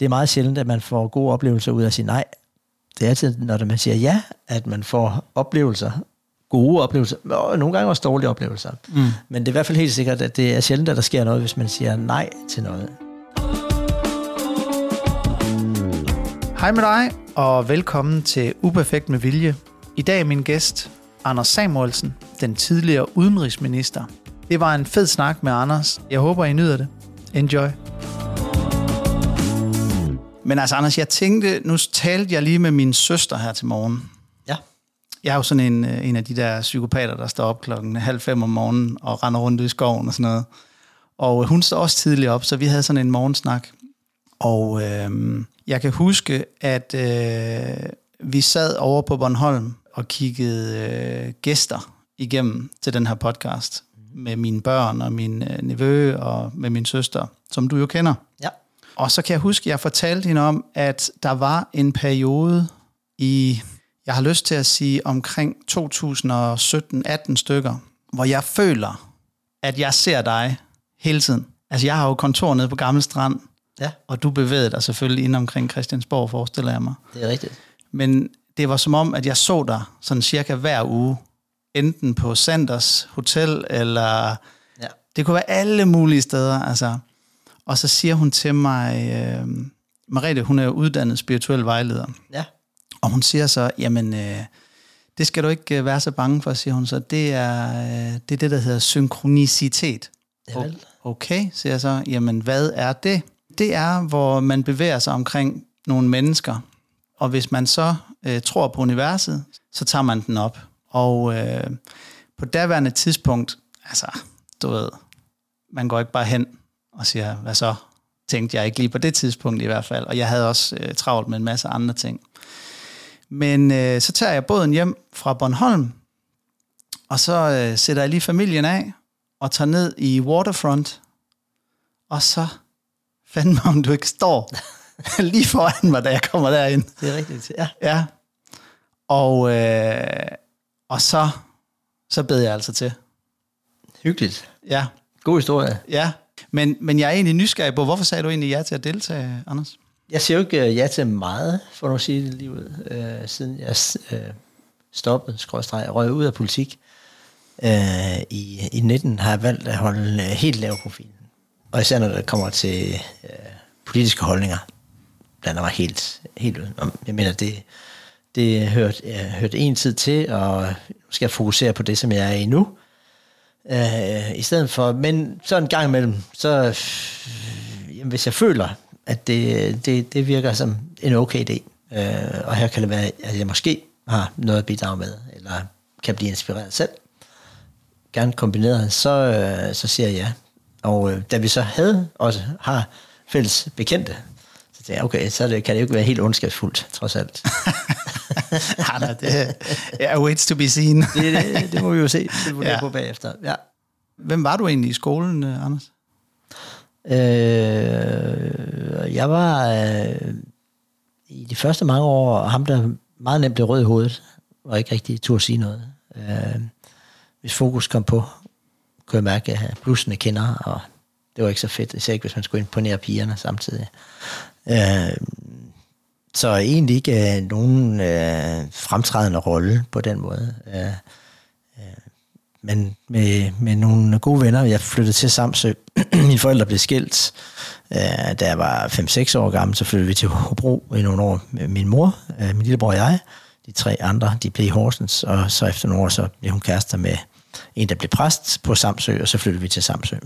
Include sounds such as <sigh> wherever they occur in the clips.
det er meget sjældent, at man får gode oplevelser ud af at sige nej. Det er altid, når man siger ja, at man får oplevelser, gode oplevelser, og nogle gange også dårlige oplevelser. Mm. Men det er i hvert fald helt sikkert, at det er sjældent, at der sker noget, hvis man siger nej til noget. Hej med dig, og velkommen til Uperfekt med Vilje. I dag er min gæst Anders Samuelsen, den tidligere udenrigsminister. Det var en fed snak med Anders. Jeg håber, I nyder det. Enjoy. Men altså, Anders, jeg tænkte, nu talte jeg lige med min søster her til morgen. Ja. Jeg er jo sådan en, øh, en af de der psykopater, der står op klokken halv fem om morgenen og render rundt i skoven og sådan noget. Og hun står også tidligt op, så vi havde sådan en morgensnak. Og øh, jeg kan huske, at øh, vi sad over på Bornholm og kiggede øh, gæster igennem til den her podcast med mine børn og min øh, nevø og med min søster, som du jo kender. Ja. Og så kan jeg huske, at jeg fortalte hende om, at der var en periode i, jeg har lyst til at sige, omkring 2017-18 stykker, hvor jeg føler, at jeg ser dig hele tiden. Altså, jeg har jo kontor nede på Gammel Strand, Ja, og du bevægede dig selvfølgelig ind omkring Christiansborg, forestiller jeg mig. det er rigtigt. Men det var som om, at jeg så dig sådan cirka hver uge, enten på Sanders Hotel, eller Ja. det kunne være alle mulige steder. Altså. Og så siger hun til mig, øh, Marete, hun er jo uddannet spirituel vejleder, Ja, og hun siger så, jamen, øh, det skal du ikke øh, være så bange for, siger hun så. Det er, øh, det er det, der hedder synkronicitet. Ja, vel. Okay, siger jeg så. Jamen, hvad er det? Det er, hvor man bevæger sig omkring nogle mennesker, og hvis man så øh, tror på universet, så tager man den op. Og øh, på daværende tidspunkt, altså, du ved, man går ikke bare hen og siger, hvad så? Tænkte jeg ikke lige på det tidspunkt i hvert fald. Og jeg havde også øh, travlt med en masse andre ting. Men øh, så tager jeg båden hjem fra Bornholm, og så øh, sætter jeg lige familien af, og tager ned i Waterfront, og så <laughs> fandme om du ikke står <laughs> lige foran mig, da jeg kommer derind. det er rigtigt. Ja, Ja. Og, øh, og så, så bed jeg altså til. hyggeligt. Ja, God historie. ja. Men, men jeg er egentlig nysgerrig på, hvorfor sagde du egentlig ja til at deltage, Anders? Jeg siger jo ikke øh, ja til meget, for nu at sige det lige ud, øh, siden jeg øh, stoppede, skrådstreg, røg ud af politik. Øh, i, I 19 har jeg valgt at holde øh, helt lav profil. Og især når det kommer til øh, politiske holdninger, blander mig helt, helt udenom. Jeg mener, det, det hørte, jeg hørte en tid til, og nu skal jeg fokusere på det, som jeg er i nu. Øh, I stedet for, men så en gang imellem, så øh, jamen, hvis jeg føler, at det, det, det virker som en okay idé, øh, og her kan det være, at jeg måske har noget at bidrage med, eller kan blive inspireret selv, gerne kombineret, så, øh, så siger jeg ja. Og øh, da vi så havde, også har fælles bekendte, så tænkte jeg, okay, så det, kan det jo ikke være helt ondskabsfuldt, trods alt. <laughs> <laughs> ja, nej, det <laughs> er waits to be seen. det, det, det må vi jo se, det må Ja. på bagefter. Ja. Hvem var du egentlig i skolen, øh, Anders? Øh, jeg var øh, i de første mange år ham, der meget nemt blev rød i hovedet, og ikke rigtig turde sige noget. Øh, hvis fokus kom på, kunne jeg mærke, at blussene kender, og det var ikke så fedt, især ikke hvis man skulle imponere pigerne samtidig. Øh, så egentlig ikke øh, nogen øh, fremtrædende rolle på den måde. Øh, øh men med, med nogle gode venner. Jeg flyttede til Samsø. <clears throat> Mine forældre blev skilt. Øh, da jeg var 5-6 år gammel, så flyttede vi til Hobro i nogle år med min mor, øh, min lillebror og jeg. De tre andre, de blev i Horsens, og så efter nogle år, så blev hun kærester med en, der blev præst på Samsø, og så flyttede vi til Samsø.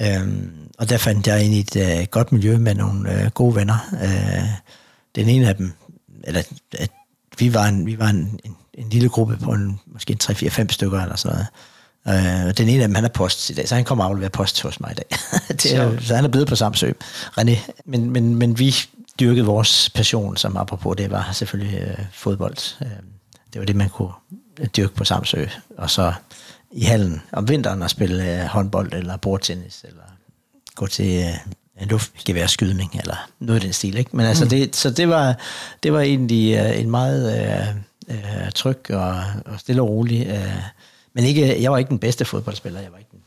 Øhm, og der fandt jeg ind i et øh, godt miljø med nogle øh, gode venner. Øh, den ene af dem, eller at vi var en, vi var en, en, en lille gruppe på en, måske en 3-4-5 stykker eller sådan noget. Øh, den ene af dem, han er post i dag, så han kommer og afleverer post hos mig i dag. <laughs> det er, så han er blevet på Samsø. René. Men, men, men vi dyrkede vores passion, som apropos det var selvfølgelig øh, fodbold. Øh, det var det, man kunne dyrke på Samsø. Og så i hallen om vinteren at spille øh, håndbold eller bordtennis, eller gå til øh, luftgeværskydning, eller noget i den stil. Ikke? Men altså, Mm. det, så det var, det var egentlig øh, en meget øh, øh, tryg og, og stille og rolig. Øh, men ikke, jeg var ikke den bedste fodboldspiller, jeg var ikke den,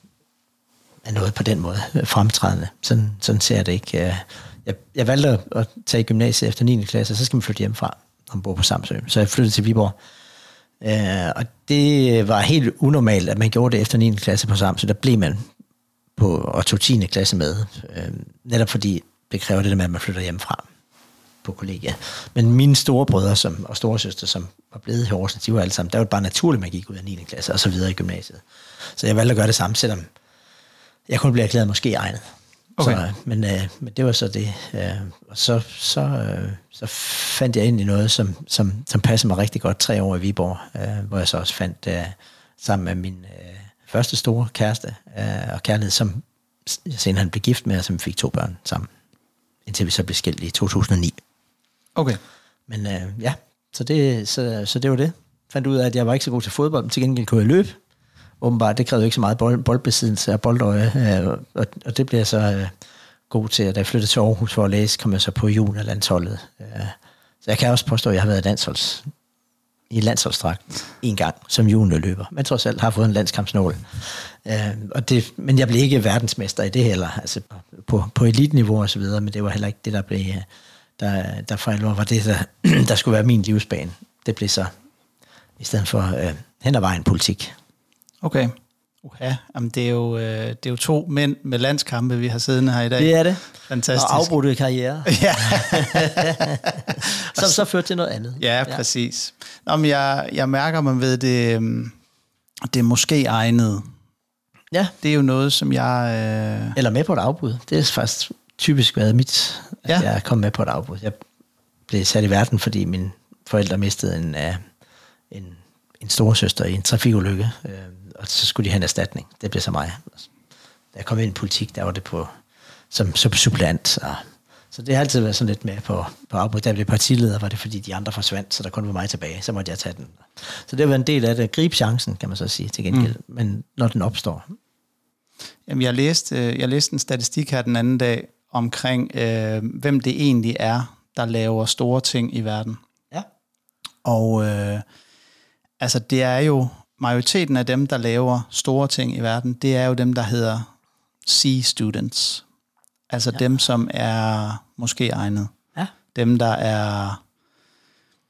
af noget på den måde fremtrædende. Sådan, sådan ser jeg det ikke. Øh, jeg, jeg valgte at, at tage gymnasiet efter 9. klasse, og så skal man flytte hjemmefra, når man bor på Samsø. Så jeg flyttede til Viborg. Øh, og det var helt unormalt, at man gjorde det efter 9. klasse på Samsø. Der blev man på, og tog 10. klasse med. Øh, netop fordi det kræver det der med, at man flytter hjemmefra på kollegiet. Men mine store brødre som, og storesøster, som var blevet i Horsens, de var alle sammen, der var det bare naturligt, at man gik ud af 9. klasse og så videre i gymnasiet. Så jeg valgte at gøre det samme, selvom jeg kunne blive erklæret måske egnet. Okay. Så, men, øh, men det var så det. Øh, og så, så, øh, så fandt jeg ind i noget, som, som, som passede mig rigtig godt tre år i Viborg, øh, hvor jeg så også fandt øh, sammen med min øh, første store kæreste øh, og kærlighed, som senere han blev gift med, og som fik to børn sammen, indtil vi så blev skilt i 2009. Okay. Men øh, ja, så det, så, så det var det. Fandt ud af, at jeg var ikke så god til fodbold, men til gengæld kunne jeg løbe. Åbenbart, det krævede ikke så meget bold, boldbesiddelse og boldøje, øh, og, og det blev jeg så øh, god til. Da jeg flyttede til Aarhus for at læse, kom jeg så på juniorlandsholdet. Øh, så jeg kan også påstå, at jeg har været landsholds, i landsholdsdragt en gang som juniorløber, men trods alt har fået en landskampsnål. Øh, og det, men jeg blev ikke verdensmester i det heller, altså på, på elitniveau og så videre, men det var heller ikke det, der blev, der, der for alvor var det, der, <clears throat> der skulle være min livsbane. Det blev så i stedet for øh, hen ad vejen politik. Okay. Okay. Jamen, det, er jo, øh, det er jo to mænd med landskampe, vi har siddende her i dag. Det er det. Fantastisk. Og afbrudte karriere. <laughs> Ja. Som så førte til noget andet. Ja, præcis. Nå, men jeg, jeg mærker mig ved det, øhm, det er måske egnet. Ja. Det er jo noget, som jeg... Øh... Eller med på et afbud. Det er faktisk typisk været mit, at Ja. jeg kom med på et afbud. Jeg blev sat i verden, fordi mine forældre mistede en, uh, en, en storesøster i en trafikulykke, øh, og så skulle de have en erstatning. Det blev så mig. Da jeg kom ind i politik, der var det på, som, som supplant. Og, så det har altid været sådan lidt med på, på afbud. Da jeg blev partileder, var det fordi de andre forsvandt, så der kun var mig tilbage. Så måtte jeg tage den. Så det har været en del af det. Gribe chancen, kan man så sige til gengæld. Mm. Men når den opstår. Jamen, jeg læste, øh, jeg læste en statistik her den anden dag omkring, øh, hvem det egentlig er, der laver store ting i verden. Ja. Og øh, altså, det er jo majoriteten af dem, der laver store ting i verden, det er jo dem, der hedder C-students. Altså ja. dem, som er måske egnet. Ja. Dem, der er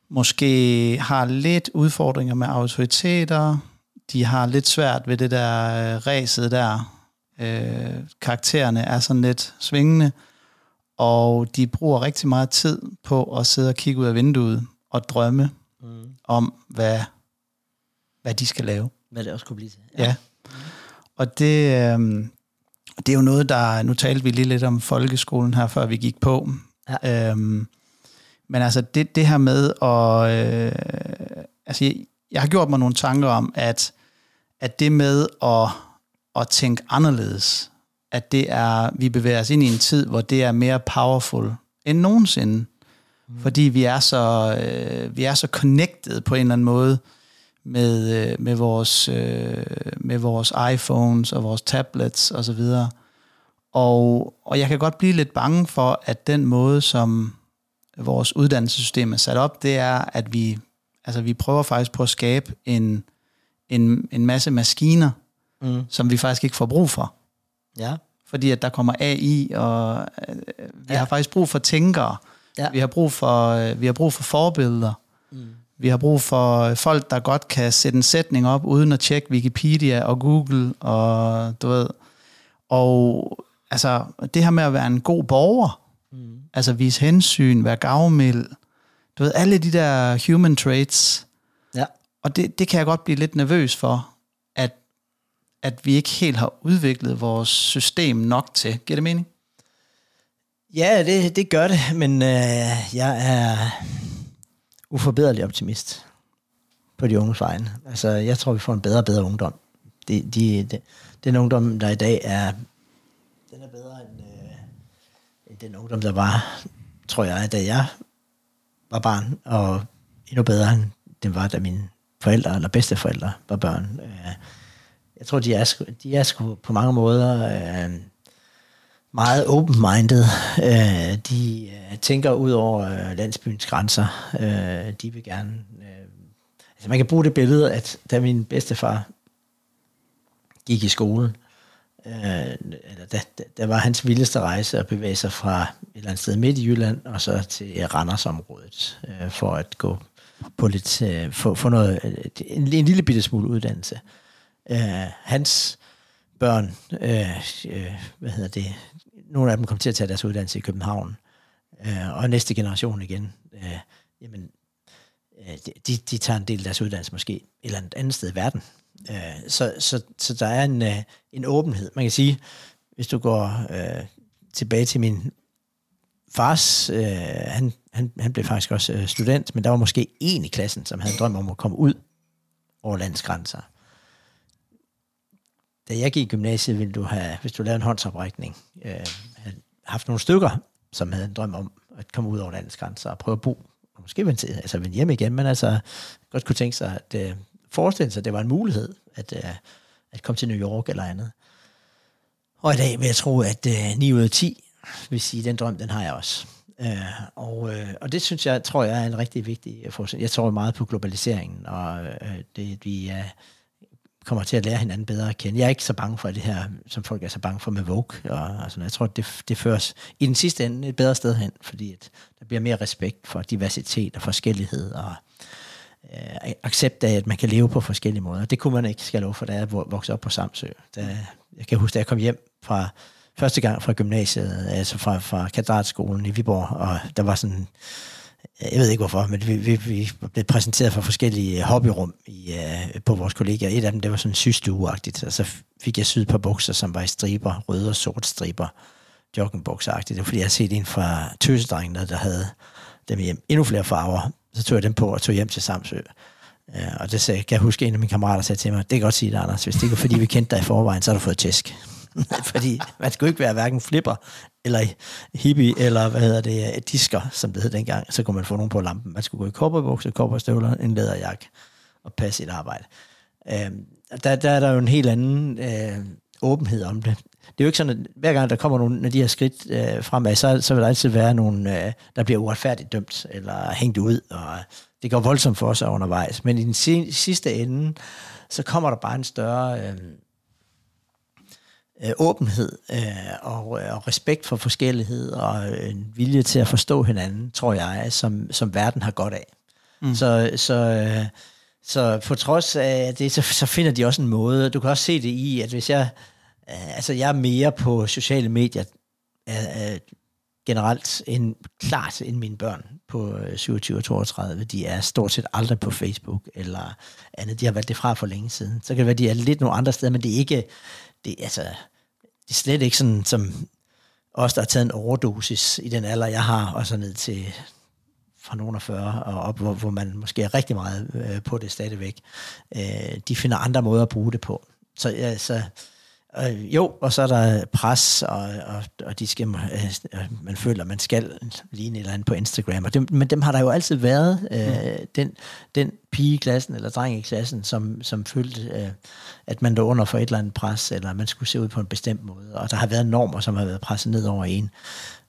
måske har lidt udfordringer med autoriteter. De har lidt svært ved det der øh, ræset der. Øh, karaktererne er sådan lidt svingende. Og de bruger rigtig meget tid på at sidde og kigge ud af vinduet og drømme Mm. om, hvad, hvad de skal lave. Hvad det også kunne blive til. Ja. Og det, øh, det er jo noget, der... Nu talte vi lige lidt om folkeskolen her, før vi gik på. Ja. Øhm, men altså, det, det her med at... Øh, altså, jeg, jeg har gjort mig nogle tanker om, at, at det med at, at tænke anderledes, at det er, vi bevæger os ind i en tid, hvor det er mere powerful end nogensinde. Mm. Fordi vi er så øh, vi er så connected på en eller anden måde med, øh, med, vores, øh, med vores iPhones og vores tablets og så videre. Og, og jeg kan godt blive lidt bange for, at den måde, som vores uddannelsessystem er sat op, det er, at vi, altså vi prøver faktisk på at skabe en, en, en masse maskiner, Mm. som vi faktisk ikke får brug for. Ja. Fordi at der kommer AI, og øh, vi ja. har faktisk brug for tænkere. Ja. Vi har brug for, øh, vi har brug for forbilleder. Mm. Vi har brug for folk, der godt kan sætte en sætning op, uden at tjekke Wikipedia og Google, og du ved. Og altså, det her med at være en god borger, Mm. altså vise hensyn, være gavmild, du ved, alle de der human traits, Ja. og det, det kan jeg godt blive lidt nervøs for, at, at vi ikke helt har udviklet vores system nok til. Giver det mening? Ja, det, det gør det, men øh, jeg er uforbederlig optimist på de unges vegne. Altså, jeg tror, vi får en bedre og bedre ungdom. De, de, de, den ungdom, der i dag er, den er bedre end, øh, end den ungdom, der var, tror jeg, da jeg var barn, og endnu bedre end den var, da mine forældre eller bedsteforældre var børn. Øh, jeg tror, de er, de er sgu på mange måder øh, meget open-minded. Øh, de øh, tænker ud over øh, landsbyens grænser. Øh, de vil gerne... Øh, altså man kan bruge det billede, at da min bedstefar gik i skolen, øh, eller der, der var hans vildeste rejse at bevæge sig fra et eller andet sted midt i Jylland, og så til Randersområdet, øh, for at gå på lidt, øh, få, få noget, øh, en, en lille bitte smule uddannelse. Øh, hans børn, øh, øh, hvad hedder det, nogle af dem kom til at tage deres uddannelse i København, øh, og næste generation igen, øh, jamen, øh, de, de tager en del af deres uddannelse måske et eller andet sted i verden. Øh, så, så, så der er en, øh, en åbenhed. Man kan sige, hvis du går øh, tilbage til min fars, øh, han, han, han blev faktisk også øh, student, men der var måske en i klassen, som havde en drøm om at komme ud over landets grænser. Da jeg gik i gymnasiet, ville du have, hvis du lavede en håndsoprækning, øh, have haft nogle stykker, som havde en drøm om at komme ud over landets grænser og prøve at bo, og måske vende, til, altså vende hjem igen, men altså godt kunne tænke sig at øh, forestille sig, at det var en mulighed at, øh, at komme til New York eller andet. Og i dag vil jeg tro, at øh, 9 ud af 10 vil sige, at den drøm, den har jeg også. Øh, og, øh, og det synes jeg, tror jeg er en rigtig vigtig øh, forskning. Jeg tror meget på globaliseringen, og øh, det, vi øh, kommer til at lære hinanden bedre at kende. Jeg er ikke så bange for det her, som folk er så bange for med Vogue. Og, og sådan. Jeg tror, det, det føres i den sidste ende et bedre sted hen, fordi at der bliver mere respekt for diversitet og forskellighed, og øh, accept af, at man kan leve på forskellige måder. Det kunne man ikke, skal jeg love for, da jeg voksede op på Samsø. Da, jeg kan huske, da jeg kom hjem fra første gang fra gymnasiet, altså fra, fra kadratskolen i Viborg, og der var sådan, jeg ved ikke hvorfor, men vi, vi, vi blev præsenteret for forskellige hobbyrum i, uh, på vores kollegaer. Et af dem, det var sådan systueagtigt, og så fik jeg syet på bukser, som var i striber, røde og sort striber, joggingbukseragtigt. Det var fordi, jeg havde set en fra tøsedrengene, der havde dem hjem. Endnu flere farver. Så tog jeg dem på og tog hjem til Samsø. Uh, og det sagde, kan jeg huske, en af mine kammerater sagde til mig, det kan godt sige det, Anders. Hvis det ikke var fordi, vi kendte dig i forvejen, så har du fået tæsk. <laughs> Fordi man skulle ikke være hverken flipper, eller hippie, eller hvad hedder det, disker, som det hed dengang. Så kunne man få nogen på lampen. Man skulle gå i kopperbukser, kobberstøvler, en læderjakke og passe sit arbejde. Øh, der, der er der jo en helt anden øh, åbenhed om det. Det er jo ikke sådan, at hver gang der kommer nogle af de her skridt øh, fremad, så, så vil der altid være nogen, øh, der bliver uretfærdigt dømt, eller hængt ud, og det går voldsomt for os undervejs. Men i den sidste ende, så kommer der bare en større... Øh, øh, åbenhed øh, og, øh, og respekt for forskellighed og en vilje til at forstå hinanden, tror jeg, som, som verden har godt af. Mm. Så, så, øh, så på trods af det, så, så finder de også en måde. Du kan også se det i, at hvis jeg, øh, altså jeg er mere på sociale medier øh, øh, generelt end, klart end mine børn på 27 og 32. De er stort set aldrig på Facebook eller andet. De har været det fra for længe siden. Så kan det være, de er lidt nogle andre steder, men det er ikke, det, altså, det er slet ikke sådan, som os, der har taget en overdosis i den alder, jeg har, og så ned til fra nogen af 40 og op, hvor, hvor man måske er rigtig meget øh, på det stadigvæk. Øh, de finder andre måder at bruge det på. Så, altså, Øh, jo, og så er der pres, og, og, og de skal, øh, man føler, man skal ligne et eller andet på Instagram. Og dem, men dem har der jo altid været, øh, mm. den, den pige i klassen, eller dreng i klassen, som, som følte, øh, at man lå under for et eller andet pres, eller man skulle se ud på en bestemt måde. Og der har været normer, som har været presset ned over en.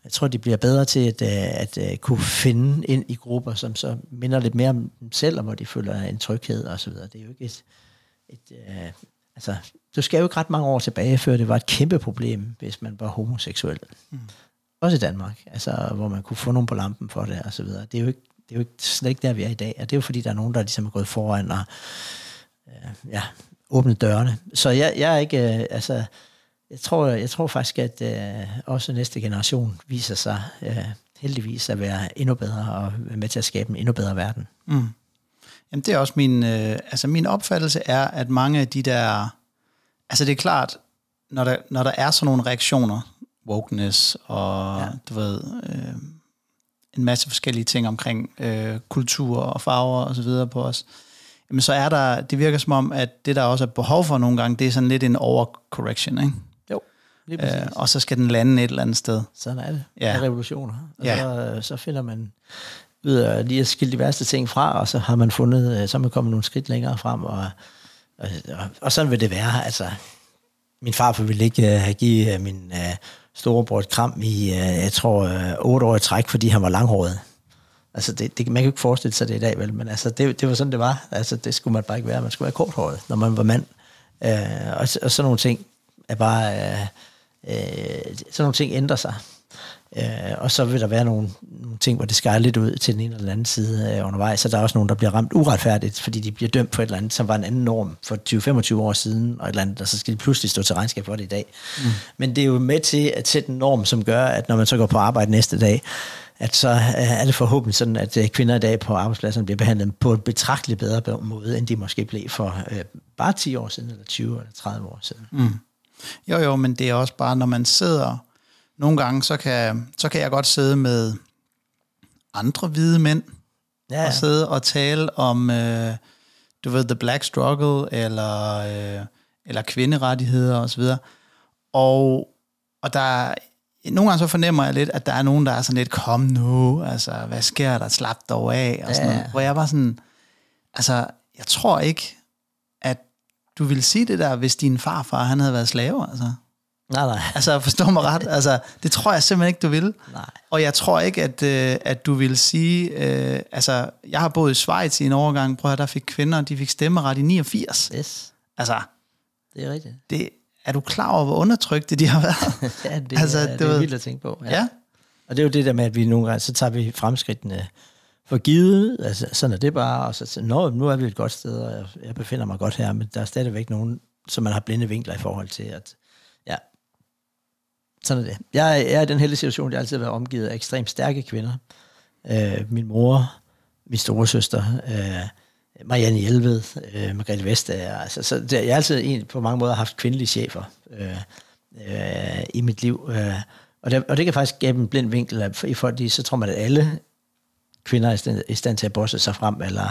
Jeg tror, de bliver bedre til at, øh, at, at kunne finde ind i grupper, som så minder lidt mere om dem selv, og hvor de føler en tryghed og så videre. Det er jo ikke et, et, øh, altså, du skal jo ikke ret mange år tilbage, før det var et kæmpe problem, hvis man var homoseksuel. Mm. Også i Danmark, altså, hvor man kunne få nogen på lampen for det, og så videre. Det er jo ikke, det er jo ikke, slet ikke der, vi er i dag. Og det er jo fordi, der er nogen, der ligesom er gået foran og øh, ja, åbnet dørene. Så jeg, jeg er ikke, øh, altså, jeg tror, jeg tror faktisk, at øh, også næste generation viser sig øh, heldigvis at være endnu bedre og være med til at skabe en endnu bedre verden. Mm. Jamen det er også min, øh, altså min opfattelse er, at mange af de der, altså det er klart, når der, når der er sådan nogle reaktioner, wokeness og ja. du ved, øh, en masse forskellige ting omkring øh, kultur og farver og så videre på os, jamen så er der, det virker som om, at det der også er behov for nogle gange, det er sådan lidt en overcorrection, ikke? Jo, lige øh, Og så skal den lande et eller andet sted. Sådan er det. Ja. er revolutioner. Og ja. så, så finder man ved at lige at skille de værste ting fra, og så har man fundet, øh, så er man kommet nogle skridt længere frem, og, og, og, og sådan vil det være. Altså, min far ville ikke uh, give uh, min uh, storebror et kram i, uh, jeg tror, uh, otte år i træk, fordi han var langhåret. Altså, det, det, man kan jo ikke forestille sig det i dag, vel? Men altså, det, det var sådan, det var. Altså, det skulle man bare ikke være. Man skulle være korthåret, når man var mand. Uh, og, og sådan nogle ting er bare, Uh, øh, sådan nogle ting ændrer sig. Øh, og så vil der være nogle, nogle ting, hvor det skærer lidt ud til den ene eller den anden side øh, undervejs, så der er også nogen, der bliver ramt uretfærdigt, fordi de bliver dømt for et eller andet, som var en anden norm for 20-25 år siden, og et eller andet, og så skal de pludselig stå til regnskab for det i dag. Mm. Men det er jo med til at sætte en norm, som gør, at når man så går på arbejde næste dag, at så er det forhåbentlig sådan, at øh, kvinder i dag på arbejdspladsen bliver behandlet på en betragteligt bedre måde, end de måske blev for øh, bare 10 år siden, eller 20 eller 30 år siden. Mm. Jo, jo, men det er også bare, når man sidder nogle gange, så kan, så kan jeg godt sidde med andre hvide mænd, ja, og sidde og tale om, øh, du ved, the black struggle, eller, øh, eller kvinderettigheder osv. Og, og der nogle gange så fornemmer jeg lidt, at der er nogen, der er sådan lidt, kom nu, altså, hvad sker der, slap dog af, og sådan ja. noget. Hvor jeg var sådan, altså, jeg tror ikke, at du ville sige det der, hvis din farfar, han havde været slave, altså. Nej, nej. Altså, forstå mig ret. Altså, det tror jeg simpelthen ikke, du vil. Nej. Og jeg tror ikke, at, øh, at du vil sige... Øh, altså, jeg har boet i Schweiz i en overgang. Prøv at der fik kvinder, de fik stemmeret i 89. Yes. Altså... Det er rigtigt. Det, er du klar over, hvor undertrykte de har været? <laughs> ja, det, <laughs> altså, er, det er vildt at tænke på. Ja. ja. Og det er jo det der med, at vi nogle gange, så tager vi fremskridtene for givet, altså sådan er det bare, og så Nå, nu er vi et godt sted, og jeg, jeg befinder mig godt her, men der er stadigvæk nogen, som man har blinde vinkler i forhold til, at sådan er det. Jeg er i den heldige situation, at jeg altid har været omgivet af ekstremt stærke kvinder. Øh, min mor, min store søster, øh, Marianne Hjelved, øh, Margrethe Vestager. Altså, så det, jeg har altid en, på mange måder haft kvindelige chefer øh, øh, i mit liv. Øh, og, det, og det kan faktisk give en blind vinkel, at i fordi så tror man, at alle kvinder er i stand, i stand til at bosse sig frem, eller,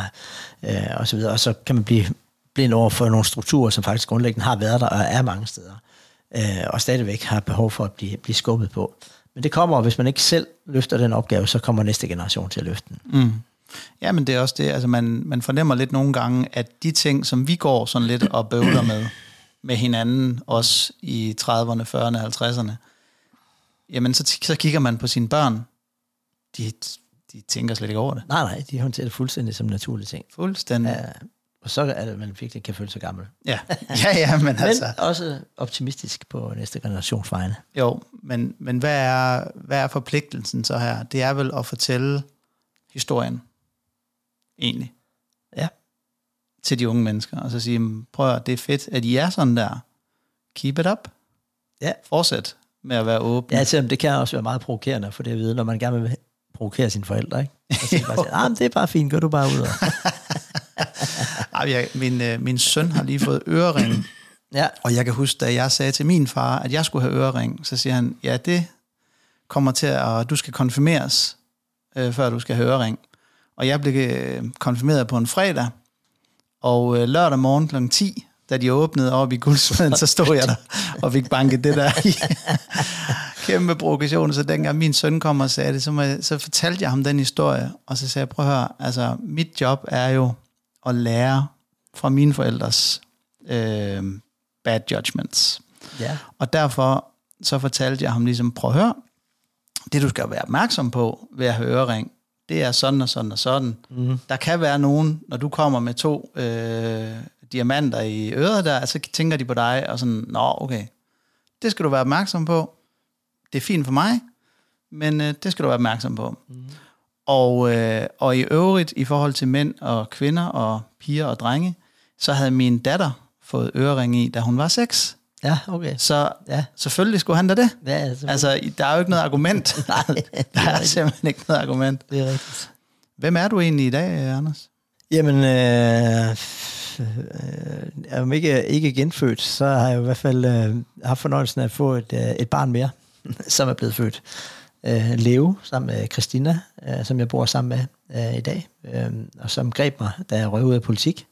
øh, og så videre. Og så kan man blive blind over for nogle strukturer, som faktisk grundlæggende har været der og er mange steder øh, og stadigvæk har behov for at blive, blive skubbet på. Men det kommer, hvis man ikke selv løfter den opgave, så kommer næste generation til at løfte den. Mm. Ja, men det er også det, altså man, man fornemmer lidt nogle gange, at de ting, som vi går sådan lidt og bøvler med, med hinanden, også i 30'erne, 40'erne, 50'erne, jamen så, så kigger man på sine børn, de, de tænker slet ikke over det. Nej, nej, de håndterer det fuldstændig som naturlige ting. Fuldstændig. Ja, og så er det, man virkelig kan føle sig gammel. Ja, ja, ja men, <laughs> men altså... også optimistisk på næste generations vegne. Jo, men, men hvad, er, hvad er forpligtelsen så her? Det er vel at fortælle historien, egentlig. Ja. Til de unge mennesker, og så sige, prøv at det er fedt, at I er sådan der. Keep it up. Ja. Fortsæt med at være åben. Ja, selvom det kan også være meget provokerende for det at vide, når man gerne vil provokere sine forældre, ikke? Og så bare sige, <laughs> ah, det er bare fint, gør du bare ud. <laughs> Ej, jeg, min, øh, min søn har lige fået ørering. <clears throat> Ja. Og jeg kan huske, da jeg sagde til min far, at jeg skulle have ørering, så siger han, ja, det kommer til at, du skal konfirmeres, øh, før du skal have ørering. Og jeg blev øh, konfirmeret på en fredag, og øh, lørdag morgen kl. 10, da de åbnede op i guldsmeden, så stod jeg der og fik banket det der i. <laughs> Kæmpe provokation. Så dengang min søn kom og sagde det, så, må jeg, så fortalte jeg ham den historie, og så sagde jeg, prøv at høre, altså mit job er jo at lære fra mine forældres øh, bad judgments. Ja. Og derfor så fortalte jeg ham ligesom, prøv at høre, det du skal være opmærksom på ved at høre ring, det er sådan og sådan og sådan. Mm. Der kan være nogen, når du kommer med to øh, diamanter i øret der, så tænker de på dig, og sådan, nå okay, det skal du være opmærksom på. Det er fint for mig, men øh, det skal du være opmærksom på. Mm. Og, øh, og i øvrigt, i forhold til mænd og kvinder og piger og drenge, så havde min datter fået ørering i, da hun var seks. Ja, okay. Så ja. selvfølgelig skulle han da det. Ja, altså, der er jo ikke noget argument. <laughs> Nej, der er simpelthen ikke noget argument. Det er rigtigt. Hvem er du egentlig i dag, Anders? Jamen, øh, øh, om ikke, ikke genfødt, så har jeg i hvert fald øh, haft fornøjelsen af at få et, øh, et barn mere, <laughs> som er blevet født øh, Leo sammen med Christina, øh, som jeg bor sammen med øh, i dag, øh, og som greb mig, da jeg røg ud af politik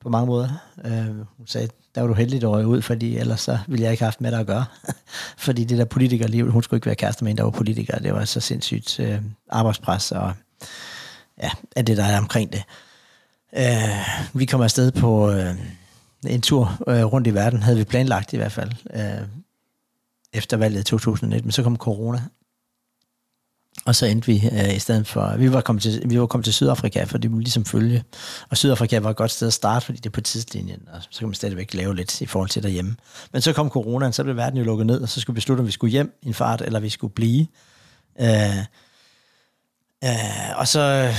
på mange måder. Øh, hun sagde, der var du heldig at røge ud, fordi ellers så ville jeg ikke have haft med dig at gøre. <laughs> fordi det der politikerliv, hun skulle ikke være kæreste med en, der var politiker. Det var så sindssygt øh, arbejdspres og ja, af det, der er omkring det. Øh, vi kom afsted på øh, en tur øh, rundt i verden, havde vi planlagt i hvert fald, øh, efter valget i 2019, men så kom corona, og så endte vi øh, i stedet for, vi var, kommet til, vi var kommet til Sydafrika, for det ville ligesom følge. Og Sydafrika var et godt sted at starte, fordi det er på tidslinjen, og så kan man stadigvæk lave lidt i forhold til derhjemme. Men så kom coronaen, så blev verden jo lukket ned, og så skulle vi beslutte, om vi skulle hjem i en fart, eller vi skulle blive. Øh, Uh, og så,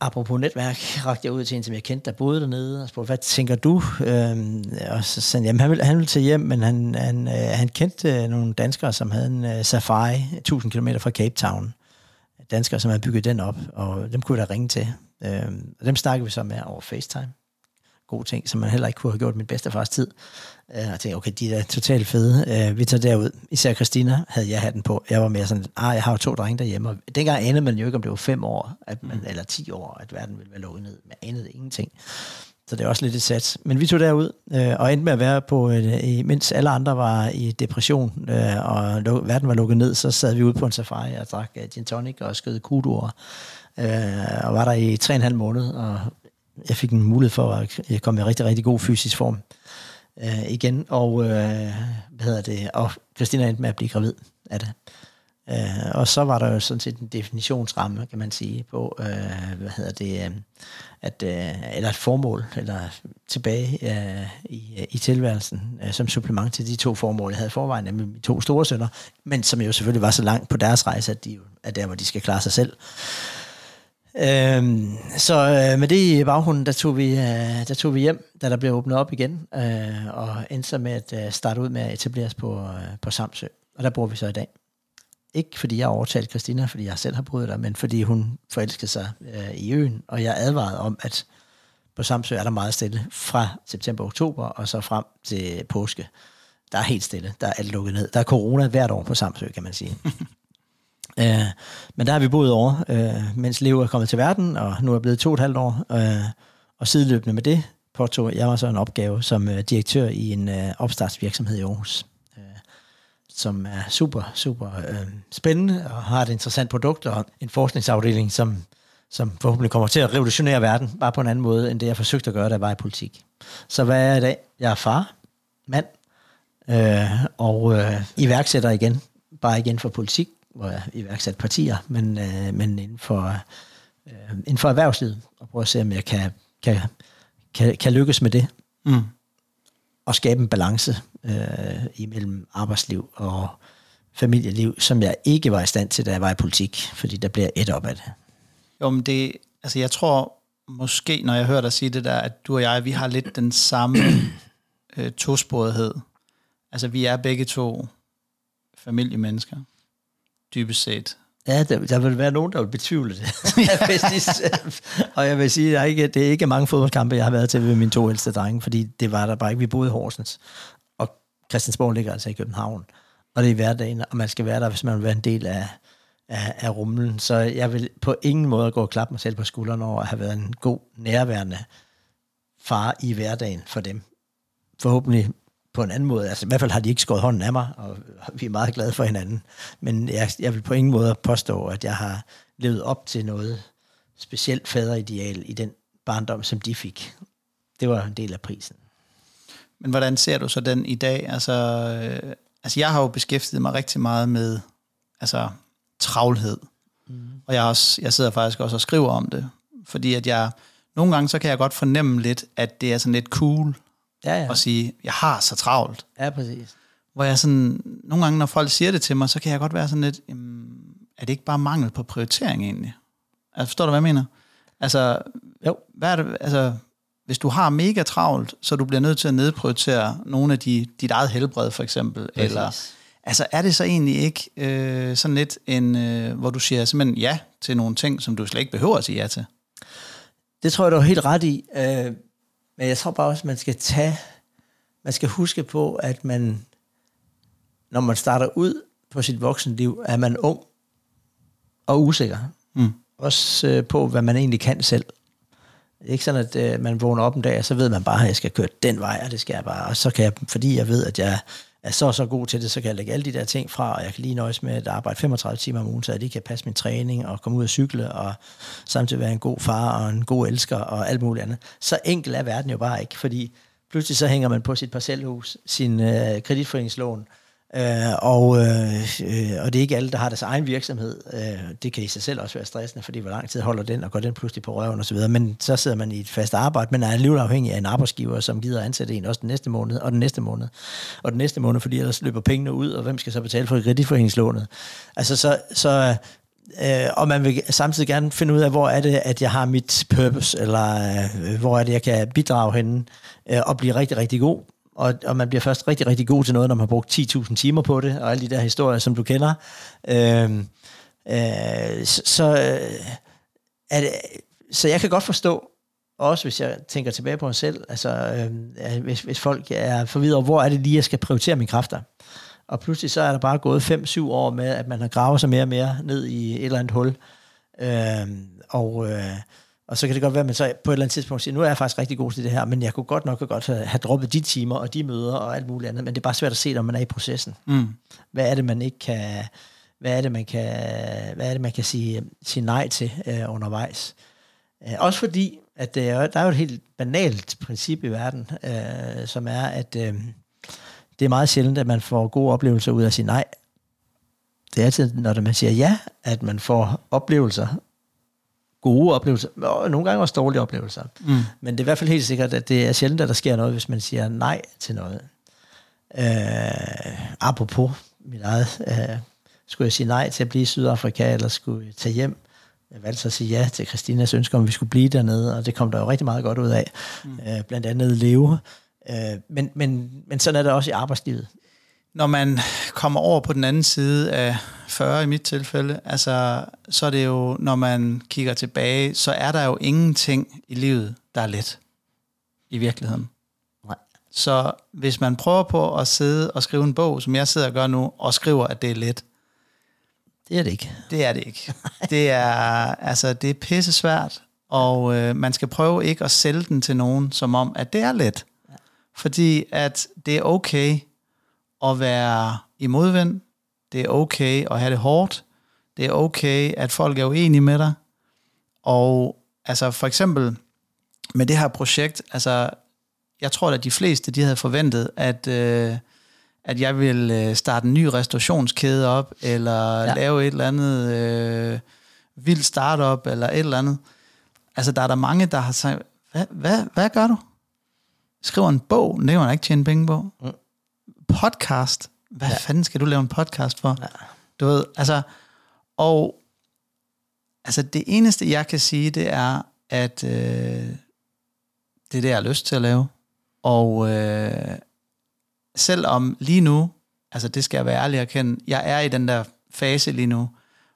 apropos netværk, rakte jeg ud til en, som jeg kendte, der boede dernede, og spurgte, hvad tænker du? Uh, og så sagde han, han ville, han ville til hjem, men han, han, uh, han kendte nogle danskere, som havde en uh, safari 1000 km fra Cape Town. Danskere, som havde bygget den op, og dem kunne jeg da ringe til. Uh, og dem snakkede vi så med over FaceTime. God ting, som man heller ikke kunne have gjort min bedstefars tid. Øh, og jeg tænkte, okay, de er totalt fede. Uh, vi tager derud. Især Christina havde jeg hatten på. Jeg var mere sådan, ah, jeg har jo to drenge derhjemme. Og dengang anede man jo ikke, om det var fem år, at man, mm. eller ti år, at verden ville være lukket ned. Man anede ingenting. Så det er også lidt et sats. Men vi tog derud, øh, og endte med at være på, øh, mens alle andre var i depression, øh, og luk, verden var lukket ned, så sad vi ude på en safari og drak øh, gin tonic og skød kudoer. Øh, og var der i tre og en halv måned, og jeg fik en mulighed for at komme i rigtig, rigtig god fysisk form øh, igen, og, øh, hvad hedder det, og Christina endte med at blive gravid af det. Øh, og så var der jo sådan set en definitionsramme, kan man sige, på, øh, hvad hedder det, øh, at, øh, eller et formål, eller tilbage øh, i, i tilværelsen, øh, som supplement til de to formål, jeg havde forvejen, nemlig mine to store sønner, men som jo selvfølgelig var så langt på deres rejse, at de jo er der, hvor de skal klare sig selv. Øhm, så øh, med det i baggrunden, der tog, vi, øh, der tog vi hjem, da der blev åbnet op igen, øh, og endte så med at øh, starte ud med at etablere os på, øh, på Samsø. Og der bor vi så i dag. Ikke fordi jeg har overtalt Christina, fordi jeg selv har boet der, men fordi hun forelskede sig øh, i øen, og jeg advarede om, at på Samsø er der meget stille fra september-oktober, og så frem til påske. Der er helt stille. Der er alt lukket ned. Der er corona hvert år på Samsø, kan man sige. <laughs> Øh, men der har vi boet over, øh, mens Leo er kommet til verden, og nu er blevet to og et halvt år. Øh, og sideløbende med det påtog jeg var så en opgave som øh, direktør i en øh, opstartsvirksomhed i Aarhus, som er super, super øh, spændende og har et interessant produkt og en forskningsafdeling, som, som forhåbentlig kommer til at revolutionere verden, bare på en anden måde, end det jeg forsøgte at gøre, da jeg var i politik. Så hvad er jeg i dag? Jeg er far, mand, øh, og øh, iværksætter igen, bare igen for politik, hvor jeg iværksat partier, men, øh, men inden, for, øh, inden for erhvervslivet, og prøver at se, om jeg kan, kan, kan, kan lykkes med det. Mm at skabe en balance øh, imellem arbejdsliv og familieliv, som jeg ikke var i stand til, da jeg var i politik, fordi der bliver et op af det. Jo, men det, altså jeg tror måske, når jeg hører dig sige det der, at du og jeg, vi har lidt den samme <clears throat> øh, tosporethed. Altså vi er begge to familiemennesker dybest set. Ja, der, der vil være nogen, der vil betvivle det. <laughs> Øh, og jeg vil sige, at ikke, det er ikke mange fodboldkampe, jeg har været til med mine to ældste drenge, fordi det var der bare ikke. Vi boede i Horsens, og Christiansborg ligger altså i København. Og det er hverdagen, og man skal være der, hvis man vil være en del af, af, af rumlen. Så jeg vil på ingen måde gå og klappe mig selv på skuldrene over at have været en god, nærværende far i hverdagen for dem. Forhåbentlig på en anden måde. Altså, I hvert fald har de ikke skåret hånden af mig, og vi er meget glade for hinanden. Men jeg, jeg vil på ingen måde påstå, at jeg har levet op til noget specielt faderideal i den barndom, som de fik. Det var en del af prisen. Men hvordan ser du så den i dag? Altså, øh, altså jeg har jo beskæftiget mig rigtig meget med altså, travlhed. Mm. Og jeg, også, jeg sidder faktisk også og skriver om det. Fordi at jeg, nogle gange så kan jeg godt fornemme lidt, at det er sådan lidt cool ja, ja. og sige, jeg har så travlt. Ja, præcis. Hvor jeg sådan, nogle gange, når folk siger det til mig, så kan jeg godt være sådan lidt, jamen, er det ikke bare mangel på prioritering egentlig? Altså, forstår du, hvad jeg mener? Altså, jo. Hvad er det, altså, hvis du har mega travlt, så du bliver nødt til at nedprioritere nogle af de, dit eget helbred, for eksempel, præcis. eller... Altså, er det så egentlig ikke øh, sådan lidt en, øh, hvor du siger simpelthen ja til nogle ting, som du slet ikke behøver at sige ja til? Det tror jeg, du er helt ret i. Øh, men jeg tror bare også, man skal tage, man skal huske på, at man, når man starter ud på sit voksenliv, er man ung og usikker. Mm. Også øh, på, hvad man egentlig kan selv. Det er ikke sådan, at øh, man vågner op en dag, og så ved man bare, at jeg skal køre den vej, og det skal jeg bare. Og så kan jeg, fordi jeg ved, at jeg er så så god til det, så kan jeg lægge alle de der ting fra, og jeg kan lige nøjes med at arbejde 35 timer om ugen, så jeg lige kan passe min træning og komme ud og cykle, og samtidig være en god far og en god elsker og alt muligt andet. Så enkel er verden jo bare ikke, fordi pludselig så hænger man på sit parcelhus, sin øh, kreditforeningslån, Øh, Øh, og, øh, øh, og det er ikke alle, der har deres egen virksomhed. Øh, det kan i sig selv også være stressende, fordi hvor lang tid holder den, og går den pludselig på røven osv. Men så sidder man i et fast arbejde, men er alligevel afhængig af en arbejdsgiver, som gider at ansætte en også den næste måned, og den næste måned, og den næste måned, fordi ellers løber pengene ud, og hvem skal så betale for kreditforeningslånet? Altså så, så øh, og man vil samtidig gerne finde ud af, hvor er det, at jeg har mit purpose, eller øh, hvor er det, jeg kan bidrage henne, øh, og blive rigtig, rigtig god og, og man bliver først rigtig, rigtig god til noget, når man har brugt 10.000 timer på det, og alle de der historier, som du kender. Øh, øh, så, så, øh, er det, så jeg kan godt forstå, også hvis jeg tænker tilbage på mig selv, altså øh, hvis, hvis folk er forvidere, hvor er det lige, jeg skal prioritere mine kræfter. Og pludselig så er der bare gået 5-7 år med, at man har gravet sig mere og mere ned i et eller andet hul. Øh, og, øh, og så kan det godt være, at man så på et eller andet tidspunkt siger, nu er jeg faktisk rigtig god til det her, men jeg kunne godt nok godt have droppet de timer og de møder og alt muligt andet, men det er bare svært at se, når man er i processen. Mm. Hvad er det, man ikke kan, hvad er det, man kan, hvad er det, man kan sige, sige nej til øh, undervejs? Øh, også fordi, at er, der er jo et helt banalt princip i verden, øh, som er, at øh, det er meget sjældent, at man får gode oplevelser ud af at sige nej. Det er altid, når man siger ja, at man får oplevelser, gode oplevelser, og nogle gange også dårlige oplevelser. Mm. Men det er i hvert fald helt sikkert, at det er sjældent, at der sker noget, hvis man siger nej til noget. Øh, apropos mit eget, øh, skulle jeg sige nej til at blive i Sydafrika, eller skulle jeg tage hjem? Jeg valgte så at sige ja til Christinas ønske, om vi skulle blive dernede, og det kom der jo rigtig meget godt ud af. Mm. Øh, blandt andet leve. Øh, men, men, men sådan er det også i arbejdslivet. Når man kommer over på den anden side af 40 i mit tilfælde, altså, så er det jo, når man kigger tilbage, så er der jo ingenting i livet, der er let i virkeligheden. Nej. Så hvis man prøver på at sidde og skrive en bog, som jeg sidder og gør nu, og skriver, at det er let, det er det ikke. Det er det ikke. <laughs> Det er, altså, det er pisse svært, og øh, man skal prøve ikke at sælge den til nogen, som om, at det er let. Fordi at det er okay at være i modvind, det er okay at have det hårdt, det er okay, at folk er uenige med dig, og altså for eksempel med det her projekt, altså jeg tror at de fleste, de havde forventet, at, øh, at jeg ville øh, starte en ny restaurationskæde op, eller ja. lave et eller andet øh, vildt startup, eller et eller andet. Altså der er der mange, der har sagt, hvad, hvad, hvad gør du? Skriver en bog, det kan man ikke tjene penge på. Mm. Podcast, hvad ja. fanden skal du lave en podcast for? Ja. Du ved, altså, og altså det eneste, jeg kan sige, det er, at øh, det er det, jeg har lyst til at lave. Og øh, selvom lige nu, altså det skal jeg være ærlig at kende, jeg er i den der fase lige nu,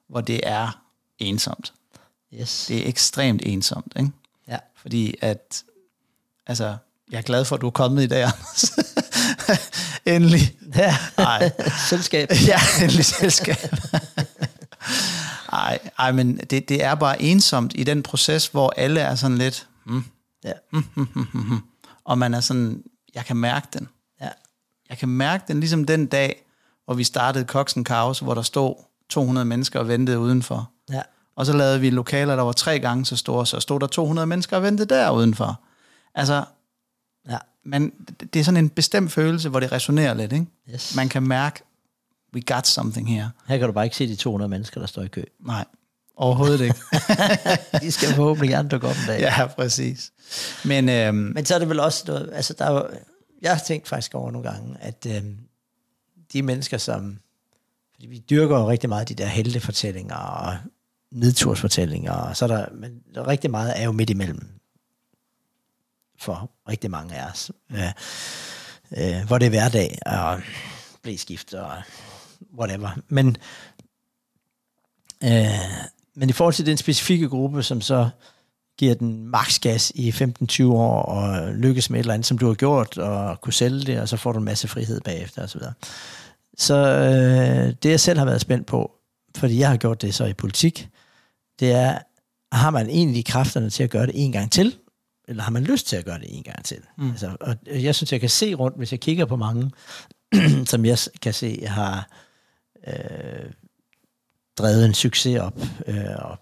hvor det er ensomt. Yes. Det er ekstremt ensomt, ikke? Ja. Fordi at, altså, jeg er glad for, at du er kommet i dag, Anders. <laughs> <laughs> endelig. Ja, ej. <laughs> selskab. <laughs> ja, endelig selskab. ej, ej, men det, det er bare ensomt i den proces, hvor alle er sådan lidt... Mm, ja. Mm, mm, mm, mm, mm. Og man er sådan, jeg kan mærke den. Ja. Jeg kan mærke den, ligesom den dag, hvor vi startede Coxen Chaos, hvor der stod 200 mennesker og ventede udenfor. Ja. Og så lavede vi lokaler, der var tre gange så store, så stod der 200 mennesker og ventede der udenfor. Altså, Men det er sådan en bestemt følelse, hvor det resonerer lidt. Ikke? Yes. Man kan mærke, we got something here. Her kan du bare ikke se de 200 mennesker, der står i kø. Nej, overhovedet ikke. <laughs> de skal forhåbentlig gerne dukke op en dag. Ja, præcis. Men, øhm, Men så er det vel også noget, altså der er, jeg har tænkt faktisk over nogle gange, at øhm, de mennesker, som, fordi vi dyrker jo rigtig meget de der heltefortællinger og nedtursfortællinger, og så er der, men rigtig meget er jo midt imellem for rigtig mange af os. Øh, øh, hvor det er hverdag og blæskift og whatever. Men, øh, men i forhold til den specifikke gruppe, som så giver den maksgas i 15-20 år og lykkes med et eller andet, som du har gjort, og kunne sælge det, og så får du en masse frihed bagefter osv. Så, så øh, det jeg selv har været spændt på, fordi jeg har gjort det så i politik, det er, har man egentlig kræfterne til at gøre det en gang til, eller har man lyst til at gøre det en gang til? Mm. Altså, og jeg synes, jeg kan se rundt, hvis jeg kigger på mange, <clears throat> som jeg kan se har øh, drevet en succes op, øh, og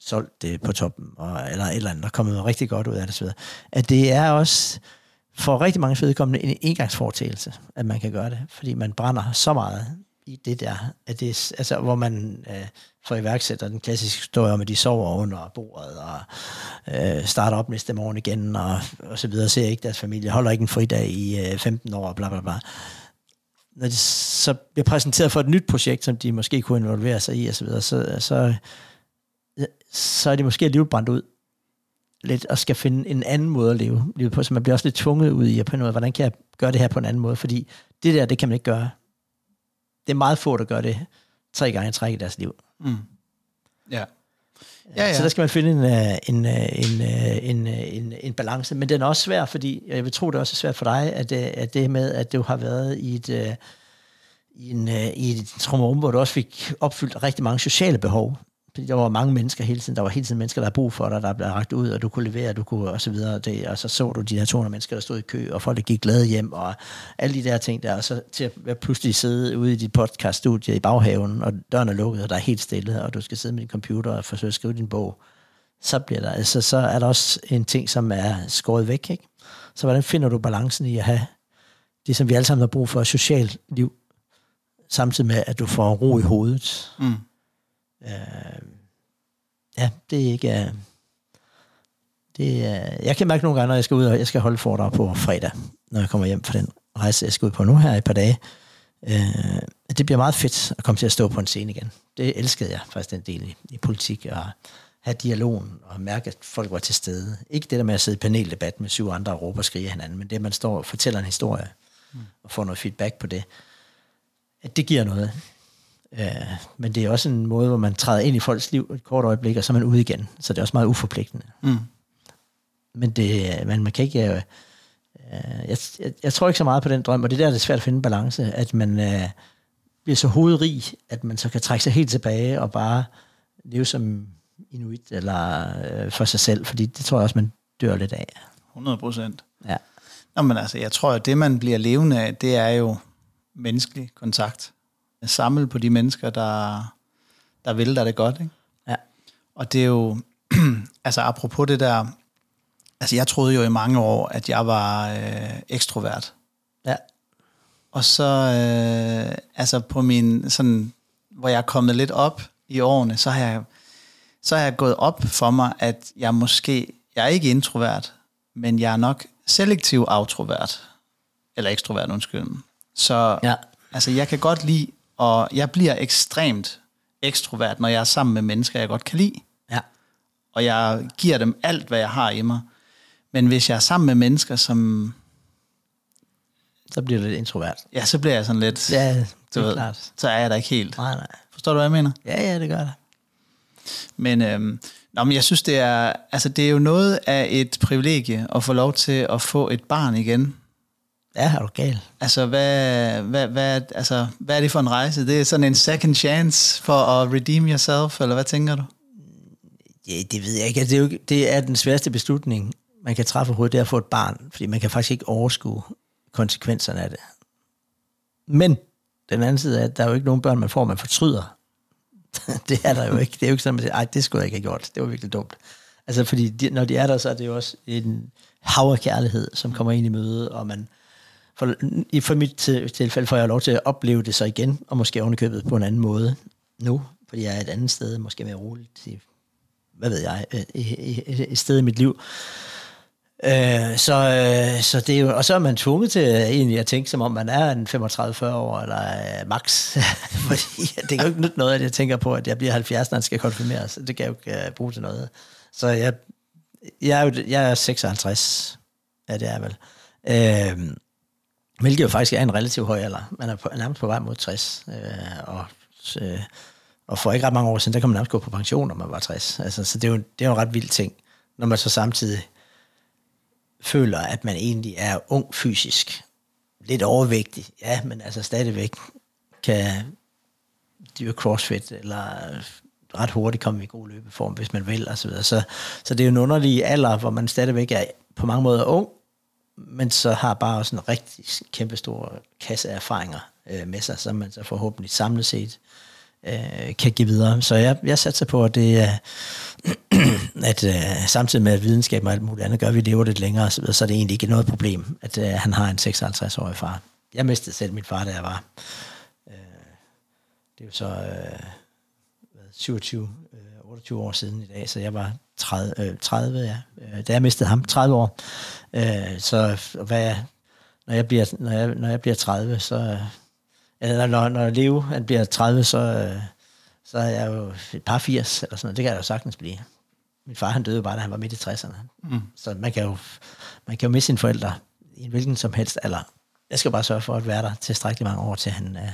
solgt det på toppen, og, eller et eller andet, der kommet rigtig godt ud af det, så at det er også for rigtig mange vedkommende en engangsforetagelse, at man kan gøre det, fordi man brænder så meget i det der, at det, altså, hvor man øh, for iværksætter den klassiske historie om, at de sover under bordet og øh, starter op næste morgen igen og, og så videre, ser ikke deres familie, holder ikke en fridag i øh, 15 år og bla bla bla. Når de så bliver præsenteret for et nyt projekt, som de måske kunne involvere sig i og så videre, så, så, så er de måske alligevel brændt ud lidt og skal finde en anden måde at leve livet på, så man bliver også lidt tvunget ud i at på noget, hvordan kan jeg gøre det her på en anden måde, fordi det der, det kan man ikke gøre. Det er meget få, der gør det tre gange i træk i deres liv. Mm. Ja. Ja, ja. Så der skal man finde en, øh, en, øh, en, øh, en, en, en balance, men den er også svær, fordi jeg vil tro, det er også svært for dig, at, at det med, at du har været i et, i en, i et trummerum, hvor du også fik opfyldt rigtig mange sociale behov, fordi der var mange mennesker hele tiden, der var hele tiden mennesker, der havde brug for dig, der blev ragt ud, og du kunne levere, du kunne og så videre, det, og så så du de her 200 mennesker, der stod i kø, og folk der gik glade hjem, og alle de der ting der, og så til at være pludselig sidde ude i dit podcaststudie i baghaven, og døren er lukket, og der er helt stille, og du skal sidde med din computer og forsøge at skrive din bog, så, bliver der, altså, så er der også en ting, som er skåret væk, ikke? Så hvordan finder du balancen i at have det, som vi alle sammen har brug for, socialt liv, samtidig med, at du får ro i hovedet. Mm. Øh, ja, det er ikke... Øh, det er, jeg kan mærke nogle gange, når jeg skal ud og jeg skal holde foredrag på fredag, når jeg kommer hjem fra den rejse, jeg skal ud på nu her i et par dage. Øh, det bliver meget fedt at komme til at stå på en scene igen. Det elskede jeg faktisk den del i, i politik, og have dialogen og mærke, at folk var til stede. Ikke det der med at sidde i paneldebat med syv andre og råbe og skrige hinanden, men det, at man står og fortæller en historie mm. og får noget feedback på det, at det giver noget. Øh, men det er også en måde, hvor man træder ind i folks liv et kort øjeblik, og så er man ude igen. Så det er også meget uforpligtende. Mm. Men det, man, man kan ikke... Øh, jeg, jeg, jeg tror ikke så meget på den drøm, og det er der, det er svært at finde en balance, at man øh, bliver så hovedrig, at man så kan trække sig helt tilbage og bare leve som inuit eller øh, for sig selv, fordi det tror jeg også, man dør lidt af. 100 procent. Ja. Nå, men altså, jeg tror, at det, man bliver levende af, det er jo menneskelig kontakt samle på de mennesker, der, der vil dig det godt. Ikke? Ja. Og det er jo, <clears throat> altså apropos det der, altså jeg troede jo i mange år, at jeg var øh, ekstrovert. Ja. Og så, øh, altså på min, sådan, hvor jeg er kommet lidt op i årene, så har jeg, så har jeg gået op for mig, at jeg måske, jeg er ikke introvert, men jeg er nok selektiv autrovert, eller ekstrovert, undskyld. Så ja. altså, jeg kan godt lide og jeg bliver ekstremt ekstrovert, når jeg er sammen med mennesker, jeg godt kan lide. Ja. Og jeg giver dem alt, hvad jeg har i mig. Men hvis jeg er sammen med mennesker, som... Så bliver du lidt introvert. Ja, så bliver jeg sådan lidt... Ja, det er ved, klart. Så er jeg der ikke helt. Nej, nej. Forstår du, hvad jeg mener? Ja, ja, det gør det. Men, øhm, nå, men jeg synes, det er, altså, det er jo noget af et privilegie at få lov til at få et barn igen. Ja, er du gal. Altså hvad, hvad, hvad, altså, hvad er det for en rejse? Det er sådan en second chance for at redeem yourself, eller hvad tænker du? Ja, det ved jeg ikke. Altså, det er, jo, det er den sværeste beslutning, man kan træffe overhovedet, det er at få et barn, fordi man kan faktisk ikke overskue konsekvenserne af det. Men den anden side er, at der er jo ikke nogen børn, man får, man fortryder. <laughs> det er der jo ikke. Det er jo ikke sådan, at man siger, ej, det skulle jeg ikke have gjort. Det var virkelig dumt. Altså, fordi de, når de er der, så er det jo også en hav af kærlighed, som kommer ind i møde, og man, for, i for mit tilfælde får jeg lov til at opleve det så igen, og måske ovenikøbet på en anden måde nu, fordi jeg er et andet sted, måske mere roligt, i, hvad ved jeg, øh, et sted i mit liv. Øh, så, øh, så det er jo, og så er man tvunget til øh, egentlig at tænke, som om man er en 35-40 år, eller uh, max. <laughs> Fordi det kan jo ikke nytte noget, at jeg tænker på, at jeg bliver 70, når jeg skal konfirmeres. Det kan jeg jo ikke uh, bruge til noget. Så jeg, jeg, er, jo, jeg er 56. Ja, det er vel. Øh, Hvilket jo faktisk er en relativt høj alder. Man er på, nærmest på vej mod 60. Øh, og, øh, og for ikke ret mange år siden, der kan man nærmest gå på pension, når man var 60. Altså, så det er, jo, det er jo en ret vild ting, når man så samtidig føler, at man egentlig er ung fysisk. Lidt overvægtig, ja, men altså stadigvæk kan dyre crossfit, eller ret hurtigt komme i god løbeform, hvis man vil, og så videre. Så, så det er jo en underlig alder, hvor man stadigvæk er på mange måder ung, men så har bare også en rigtig kæmpe stor kasse af erfaringer øh, med sig, som man så forhåbentlig samlet set øh, kan give videre. Så jeg, jeg satser på, at det er, <clears throat> at øh, samtidig med, at videnskab og alt muligt andet gør, at vi lever lidt længere, så, så er det egentlig ikke noget problem, at øh, han har en 56-årig far. Jeg mistede selv min far, da jeg var, øh, det er jo så øh, 27, øh, 28 år siden i dag, så jeg var 30, øh, 30 ja, øh, da jeg mistede ham, 30 år. Øh, så hvad jeg, når jeg bliver, når jeg, når jeg bliver 30, så, eller når, når Leo han bliver 30, så, øh, så er jeg jo et par 80, eller sådan noget. Det kan jeg jo sagtens blive. Min far han døde bare, da han var midt i 60'erne. Mm. Så man kan, jo, man kan jo miste sine forældre i en hvilken som helst alder. Jeg skal bare sørge for at være der tilstrækkeligt mange år, til han, øh,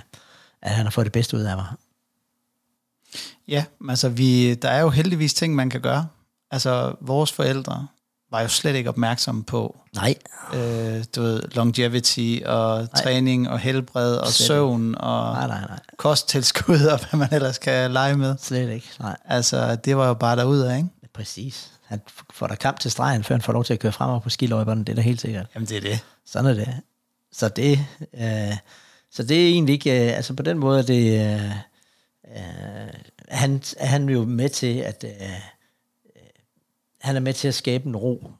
at han har fået det bedste ud af mig. Ja, altså vi, der er jo heldigvis ting, man kan gøre. Altså vores forældre var jo slet ikke opmærksomme på Nej. Øh, du ved, longevity og nej. træning og helbred og slet søvn ikke. og nej, nej, nej. kosttilskud og hvad man ellers kan lege med. Slet ikke, nej. Altså, det var jo bare derude, ikke? Præcis. Han får der kamp til stregen, før han får lov til at køre frem på skiløjberne, det er da helt sikkert. Jamen, det er det. Sådan er det. Så det, øh, så det er egentlig ikke, øh, altså på den måde, det, øh, øh, han, han er jo med til, at øh, han er med til at skabe en ro.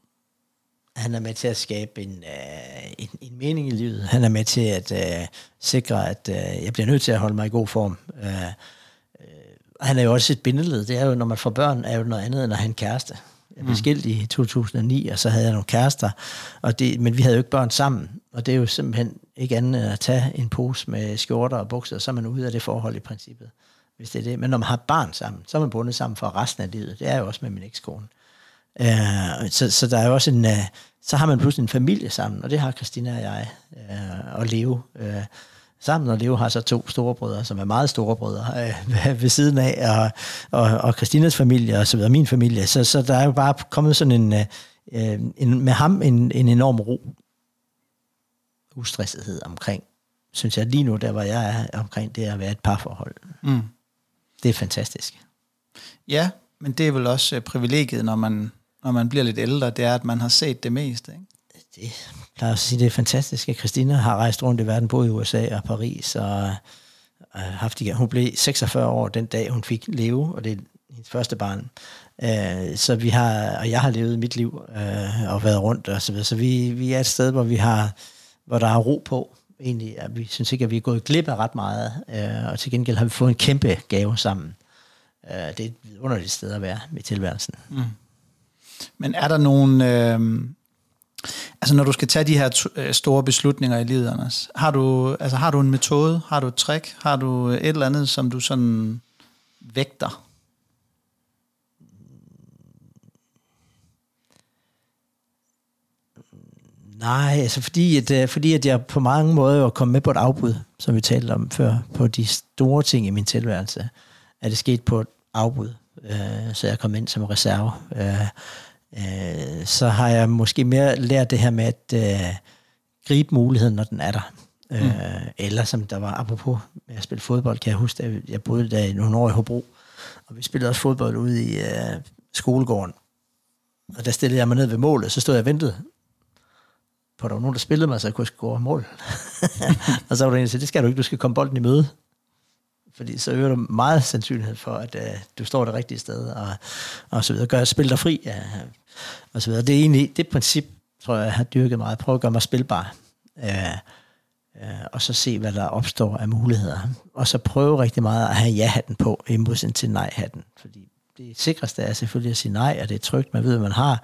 Han er med til at skabe en, øh, en, en mening i livet. Han er med til at øh, sikre, at øh, jeg bliver nødt til at holde mig i god form. Øh, øh, han er jo også et bindeled. Det er jo, når man får børn, er jo noget andet, end at have en kæreste. Jeg blev mm. skilt i 2009, og så havde jeg nogle kærester, og det, men vi havde jo ikke børn sammen. Og det er jo simpelthen ikke andet end at tage en pose med skjorter og bukser, og så er man ude af det forhold i princippet, hvis det er det. Men når man har barn sammen, så er man bundet sammen for resten af livet. Det er jo også med min ekskone. Uh, så, så der er jo også en, uh, så har man pludselig en familie sammen, og det har Christina og jeg, uh, og Leo uh, sammen, og Leo har så to storebrødre, som er meget storebrødre uh, <laughs> ved siden af, og, og, og Christinas familie, og så videre, min familie, så, så der er jo bare kommet sådan en, uh, en med ham en, en enorm ro, ustressethed omkring, synes jeg lige nu, der hvor jeg er omkring det at være et parforhold. Mm. Det er fantastisk. Ja, men det er vel også privilegiet, når man når man bliver lidt ældre, det er, at man har set det meste. Ikke? Det, lad os sige, det er fantastisk, at Christina har rejst rundt i verden, både i USA og Paris, og haft igen. Hun blev 46 år den dag, hun fik leve, og det er hendes første barn. Uh, så vi har, og jeg har levet mit liv uh, og været rundt og så videre. Så vi, vi er et sted, hvor vi har, hvor der er ro på. Egentlig, at vi synes ikke, at vi er gået glip af ret meget, uh, og til gengæld har vi fået en kæmpe gave sammen. Uh, det er et underligt sted at være i tilværelsen. Mm. Men er der nogen... Øh, altså når du skal tage de her øh, store beslutninger i livet, Anders, har du, altså, har du en metode? Har du et trick? Har du et eller andet, som du sådan vægter? Nej, altså fordi at, øh, fordi at jeg på mange måder er kommet med på et afbud, som vi talte om før, på de store ting i min tilværelse, er det sket på et afbud. Øh, så jeg kom ind som reserve. Øh, øh, så har jeg måske mere lært det her med at øh, gribe muligheden, når den er der. Mm. Øh, eller som der var, apropos med at spille fodbold, kan jeg huske, at jeg boede der i nogle år i Hobro, og vi spillede også fodbold ude i øh, skolegården. Og der stillede jeg mig ned ved målet, så stod jeg og ventede på, at der var nogen, der spillede mig, så jeg kunne score mål. <laughs> og så var der en, der sagde, det skal du ikke, du skal komme bolden i møde fordi så øger du meget sandsynlighed for, at uh, du står det rigtige sted, og, og så videre. Gør, spil dig fri, uh, og så videre. Det er egentlig det princip, tror jeg, jeg har dyrket meget. Prøv at gøre mig spilbar. Øh, øh, og så se, hvad der opstår af muligheder. Og så prøve rigtig meget at have ja-hatten på, i modsætning til nej-hatten. Fordi det sikreste er selvfølgelig at sige nej, og det er trygt, man ved, hvad man har.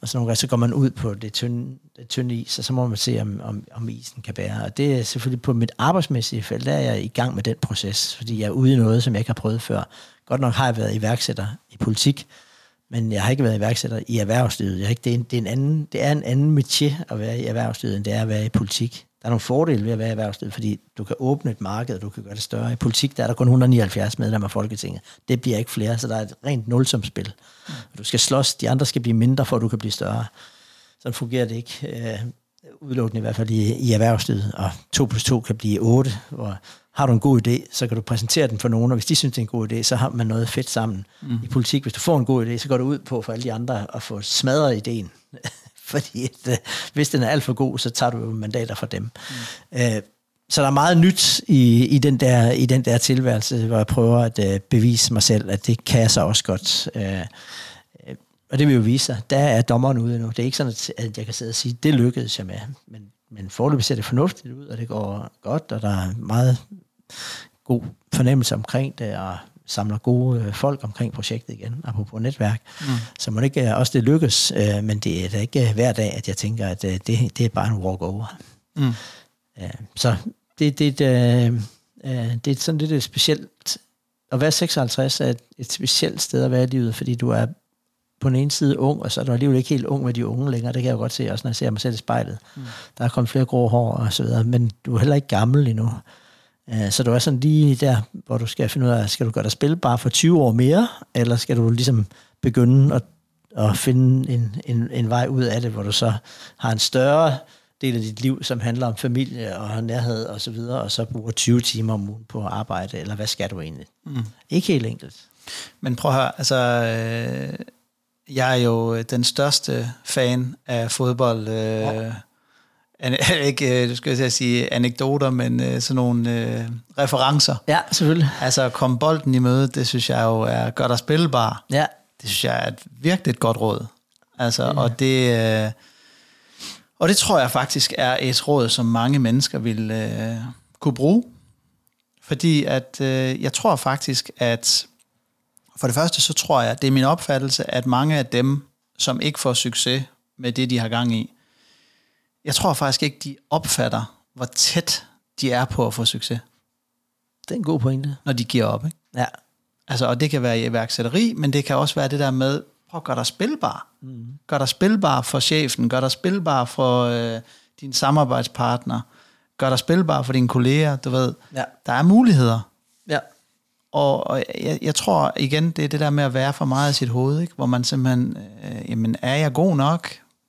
Og så nogle gange, så går man ud på det tynde, det tynde is, og så må man se, om, om, om isen kan bære. Og det er selvfølgelig på mit arbejdsmæssige felt, der er jeg i gang med den proces, fordi jeg er ude i noget, som jeg ikke har prøvet før. Godt nok har jeg været iværksætter i politik, men jeg har ikke været iværksætter i erhvervslivet. Jeg har ikke, det, er en, det, er en anden, det er en anden metier at være i erhvervslivet, end det er at være i politik. Der er nogle fordele ved at være i erhvervslivet, fordi du kan åbne et marked, og du kan gøre det større. I politik der er der kun 179 medlemmer af Folketinget. Det bliver ikke flere, så der er et rent nulsomspil. Du skal slås, de andre skal blive mindre, for at du kan blive større. Sådan fungerer det ikke. Øh, udelukkende i hvert fald i, i erhvervslivet. Og 2 plus 2 kan blive 8, hvor har du en god idé, så kan du præsentere den for nogen, og hvis de synes, det er en god idé, så har man noget fedt sammen. Mm. I politik, hvis du får en god idé, så går du ud på for alle de andre at få smadret ideen. <laughs> fordi at, øh, hvis den er alt for god, så tager du jo mandater fra dem. Mm. Øh, så der er meget nyt i, i, den der, i den der tilværelse, hvor jeg prøver at øh, bevise mig selv, at det kan jeg så også godt. Øh, Og det vil jo vise sig, der er dommeren ude nu. Det er ikke sådan, at jeg kan sidde og sige, det lykkedes jeg med. Men, men forløbet ser det fornuftigt ud, og det går godt, og der er meget god fornemmelse omkring det, og samler gode øh, folk omkring projektet igen, apropos netværk. Mm. Så må det ikke øh, også det lykkes, øh, men det er da ikke hver dag, at jeg tænker, at det, det er bare en walk-over. Mm. Så det, det, det, det er sådan lidt et specielt, at være 56 er et, et specielt sted at være i livet, fordi du er på den ene side ung, og så er du alligevel ikke helt ung med de unge længere. Det kan jeg jo godt se, også når jeg ser mig selv i spejlet. Mm. Der er kommet flere grå hår og så videre, men du er heller ikke gammel endnu. Øh, så du er sådan lige der, hvor du skal finde ud af, skal du gøre dig spil bare for 20 år mere, eller skal du ligesom begynde at, at finde en, en, en vej ud af det, hvor du så har en større del af dit liv, som handler om familie og nærhed og så videre, og så bruger 20 timer om ugen på arbejde, eller hvad skal du egentlig? Mm. Ikke helt enkelt. Men prøv at høre, altså, øh, jeg er jo den største fan af fodbold, øh, ja <laughs> ikke, øh, du skal jeg sige anekdoter, men øh, sådan nogle øh, referencer. Ja, selvfølgelig. Altså, kom bolden i møde, det synes jeg jo er godt at spilbar. Ja. Det synes jeg er et virkelig et godt råd. Altså, ja. og det... Øh, og det tror jeg faktisk er et råd, som mange mennesker vil øh, kunne bruge. Fordi at øh, jeg tror faktisk, at for det første, så tror jeg, at det er min opfattelse, at mange af dem, som ikke får succes med det, de har gang i, jeg tror faktisk ikke, de opfatter, hvor tæt de er på at få succes. Det er en god pointe. Når de giver op, ikke? Ja. Altså, og det kan være i iværksætteri, men det kan også være det der med, prøv at gøre dig spilbar. Mm. Gør dig spilbar for chefen, gør dig spilbar for øh, din samarbejdspartner, gør dig spilbar for dine kolleger, du ved. Ja. Der er muligheder. Ja. Og, og jeg, jeg tror igen, det er det der med at være for meget i sit hoved, ikke? hvor man simpelthen, øh, jamen er jeg god nok?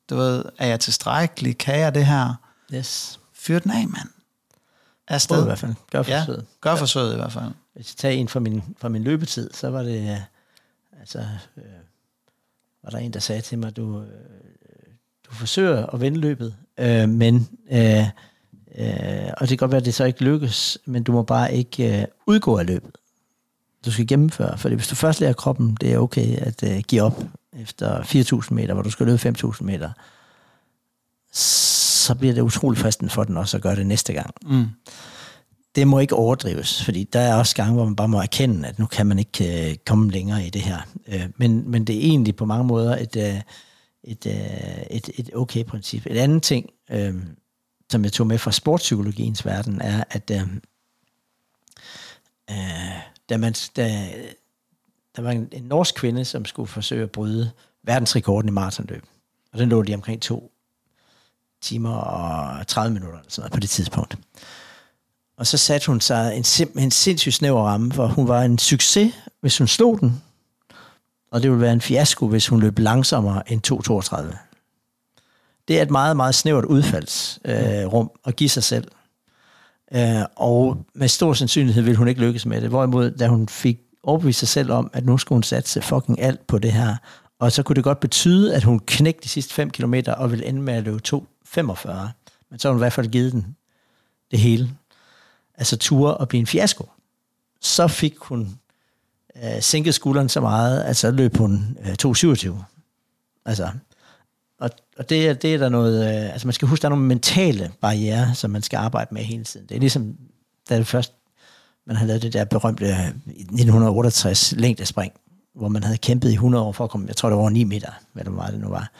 Du ved, er jeg tilstrækkelig? Kan jeg det her? Yes. Fyr den af, mand. Afsted. i hvert fald. Gør forsøget. Ja, gør forsøget i hvert fald. Hvis jeg tager en fra min, fra min løbetid, så var det, øh, altså, øh, var der en, der sagde til mig, du, øh, du forsøger at vinde løbet, øh, men, øh, øh, og det kan godt være, at det så ikke lykkes, men du må bare ikke øh, udgå af løbet. Du skal gennemføre, for hvis du først lærer kroppen, det er okay at øh, give op efter 4.000 meter, hvor du skal løbe 5.000 meter, så bliver det utrolig fristende for den også at gøre det næste gang. Mm. Det må ikke overdrives, fordi der er også gange, hvor man bare må erkende, at nu kan man ikke uh, komme længere i det her. Uh, men, men det er egentlig på mange måder et, uh, et, uh, et, et okay princip. Et andet ting, uh, som jeg tog med fra sportspsykologiens verden, er, at uh, uh, da man, da, der var en, en norsk kvinde, som skulle forsøge at bryde verdensrekorden i maratonløb. Og den lå lige omkring to timer og 30 minutter eller sådan noget på det tidspunkt. Og så satte hun sig en, sim, en sindssygt snæver ramme, for hun var en succes, hvis hun slog den. Og det ville være en fiasko, hvis hun løb langsommere end 2.32. Det er et meget, meget snævert udfaldsrum øh, at give sig selv. Øh, og med stor sandsynlighed ville hun ikke lykkes med det. Hvorimod, da hun fik overbevist sig selv om, at nu skulle hun satse fucking alt på det her. Og så kunne det godt betyde, at hun knækkede de sidste 5 km og ville ende med at løbe 2.45. Men så har hun i hvert fald givet den det hele. Altså ture og blive en fiasko. Så fik hun øh, sænket skulderen så meget, at så løb hun øh, 2.27. Altså, og, og det, er, det er der noget, øh, altså man skal huske, der er nogle mentale barriere, som man skal arbejde med hele tiden. Det er ligesom, da det først man havde lavet det der berømte 1968 længdespring, hvor man havde kæmpet i 100 år for at komme, jeg tror det var over 9 meter, hvad det var det nu var.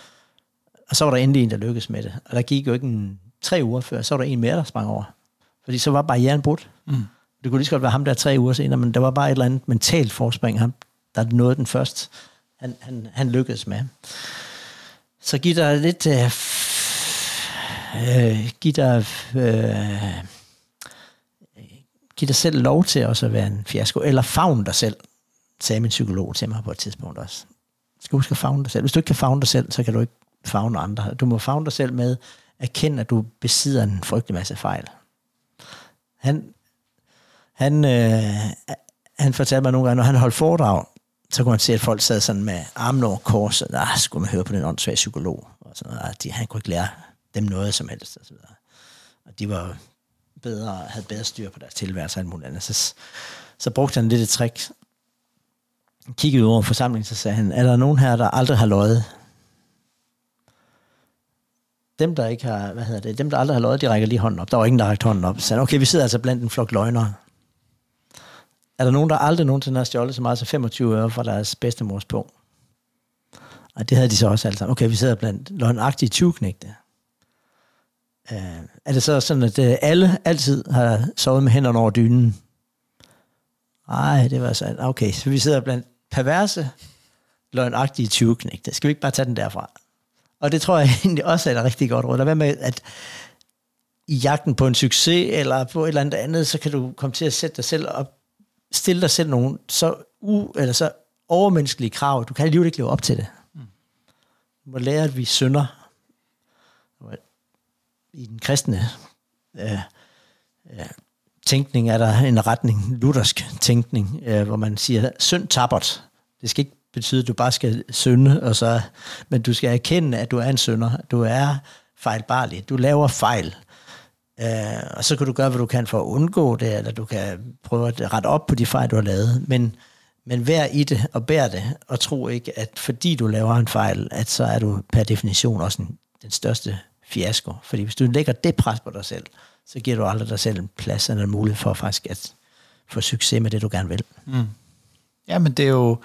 Og så var der endelig en, der lykkedes med det. Og der gik jo ikke en, tre uger før, så var der en mere, der sprang over. Fordi så var barrieren brudt. Mm. Det kunne lige så godt være ham der tre uger senere, men der var bare et eller andet mentalt forspring, ham, der nåede den først. Han, han, han lykkedes med. Så giv dig lidt... Øh, øh, giv dig... Øh, giv dig selv lov til også at være en fiasko, eller favn dig selv, sagde min psykolog til mig på et tidspunkt også. Du skal huske at favne dig selv. Hvis du ikke kan favne dig selv, så kan du ikke favne andre. Du må favne dig selv med at erkende, at du besidder en frygtelig masse fejl. Han, han, øh, han fortalte mig nogle gange, når han holdt foredrag, så kunne man se, at folk sad sådan med armen over kors, og ah, skulle man høre på den åndssvage psykolog, og sådan noget. Ah, de, han kunne ikke lære dem noget som helst. Og, så videre. og de var bedre, havde bedre styr på deres tilværelse end muligt andet. Så, så brugte han lidt et trick. kiggede over forsamlingen, så sagde han, er der nogen her, der aldrig har løjet? Dem, der ikke har, hvad hedder det, dem, der aldrig har løjet, de rækker lige hånden op. Der var ingen, der rækte hånden op. Så sagde han, okay, vi sidder altså blandt en flok løgnere. Er der nogen, der aldrig nogensinde har stjålet så meget som 25 øre fra deres bedstemors på? Og det havde de så også alle sammen. Okay, vi sidder blandt løgnagtige 20 knægte. Uh, øh, er det så sådan, at uh, alle altid har sovet med hænderne over dynen? Nej, det var så... Okay, så vi sidder blandt perverse, løgnagtige 20 knægte. Skal vi ikke bare tage den derfra? Og det tror jeg <laughs> egentlig også er et rigtig godt råd. Lad være med, at i jagten på en succes, eller på et eller andet andet, så kan du komme til at sætte dig selv op, stille dig selv nogle så, u, eller så overmenneskelige krav. Du kan alligevel ikke leve op til det. Du må lære, at vi synder. I den kristne øh, øh, tænkning er der en retning, luthersk tænkning, øh, hvor man siger, synd tabert. Det skal ikke betyde, at du bare skal synde, og så, men du skal erkende, at du er en synder. Du er fejlbarlig. Du laver fejl. Øh, og så kan du gøre, hvad du kan for at undgå det, eller du kan prøve at rette op på de fejl, du har lavet. Men, men vær i det og bær det, og tro ikke, at fordi du laver en fejl, at så er du per definition også en, den største fiasko. Fordi hvis du lægger det pres på dig selv, så giver du aldrig dig selv en plads eller en mulighed for faktisk at få succes med det, du gerne vil. Mm. Ja, men det er jo,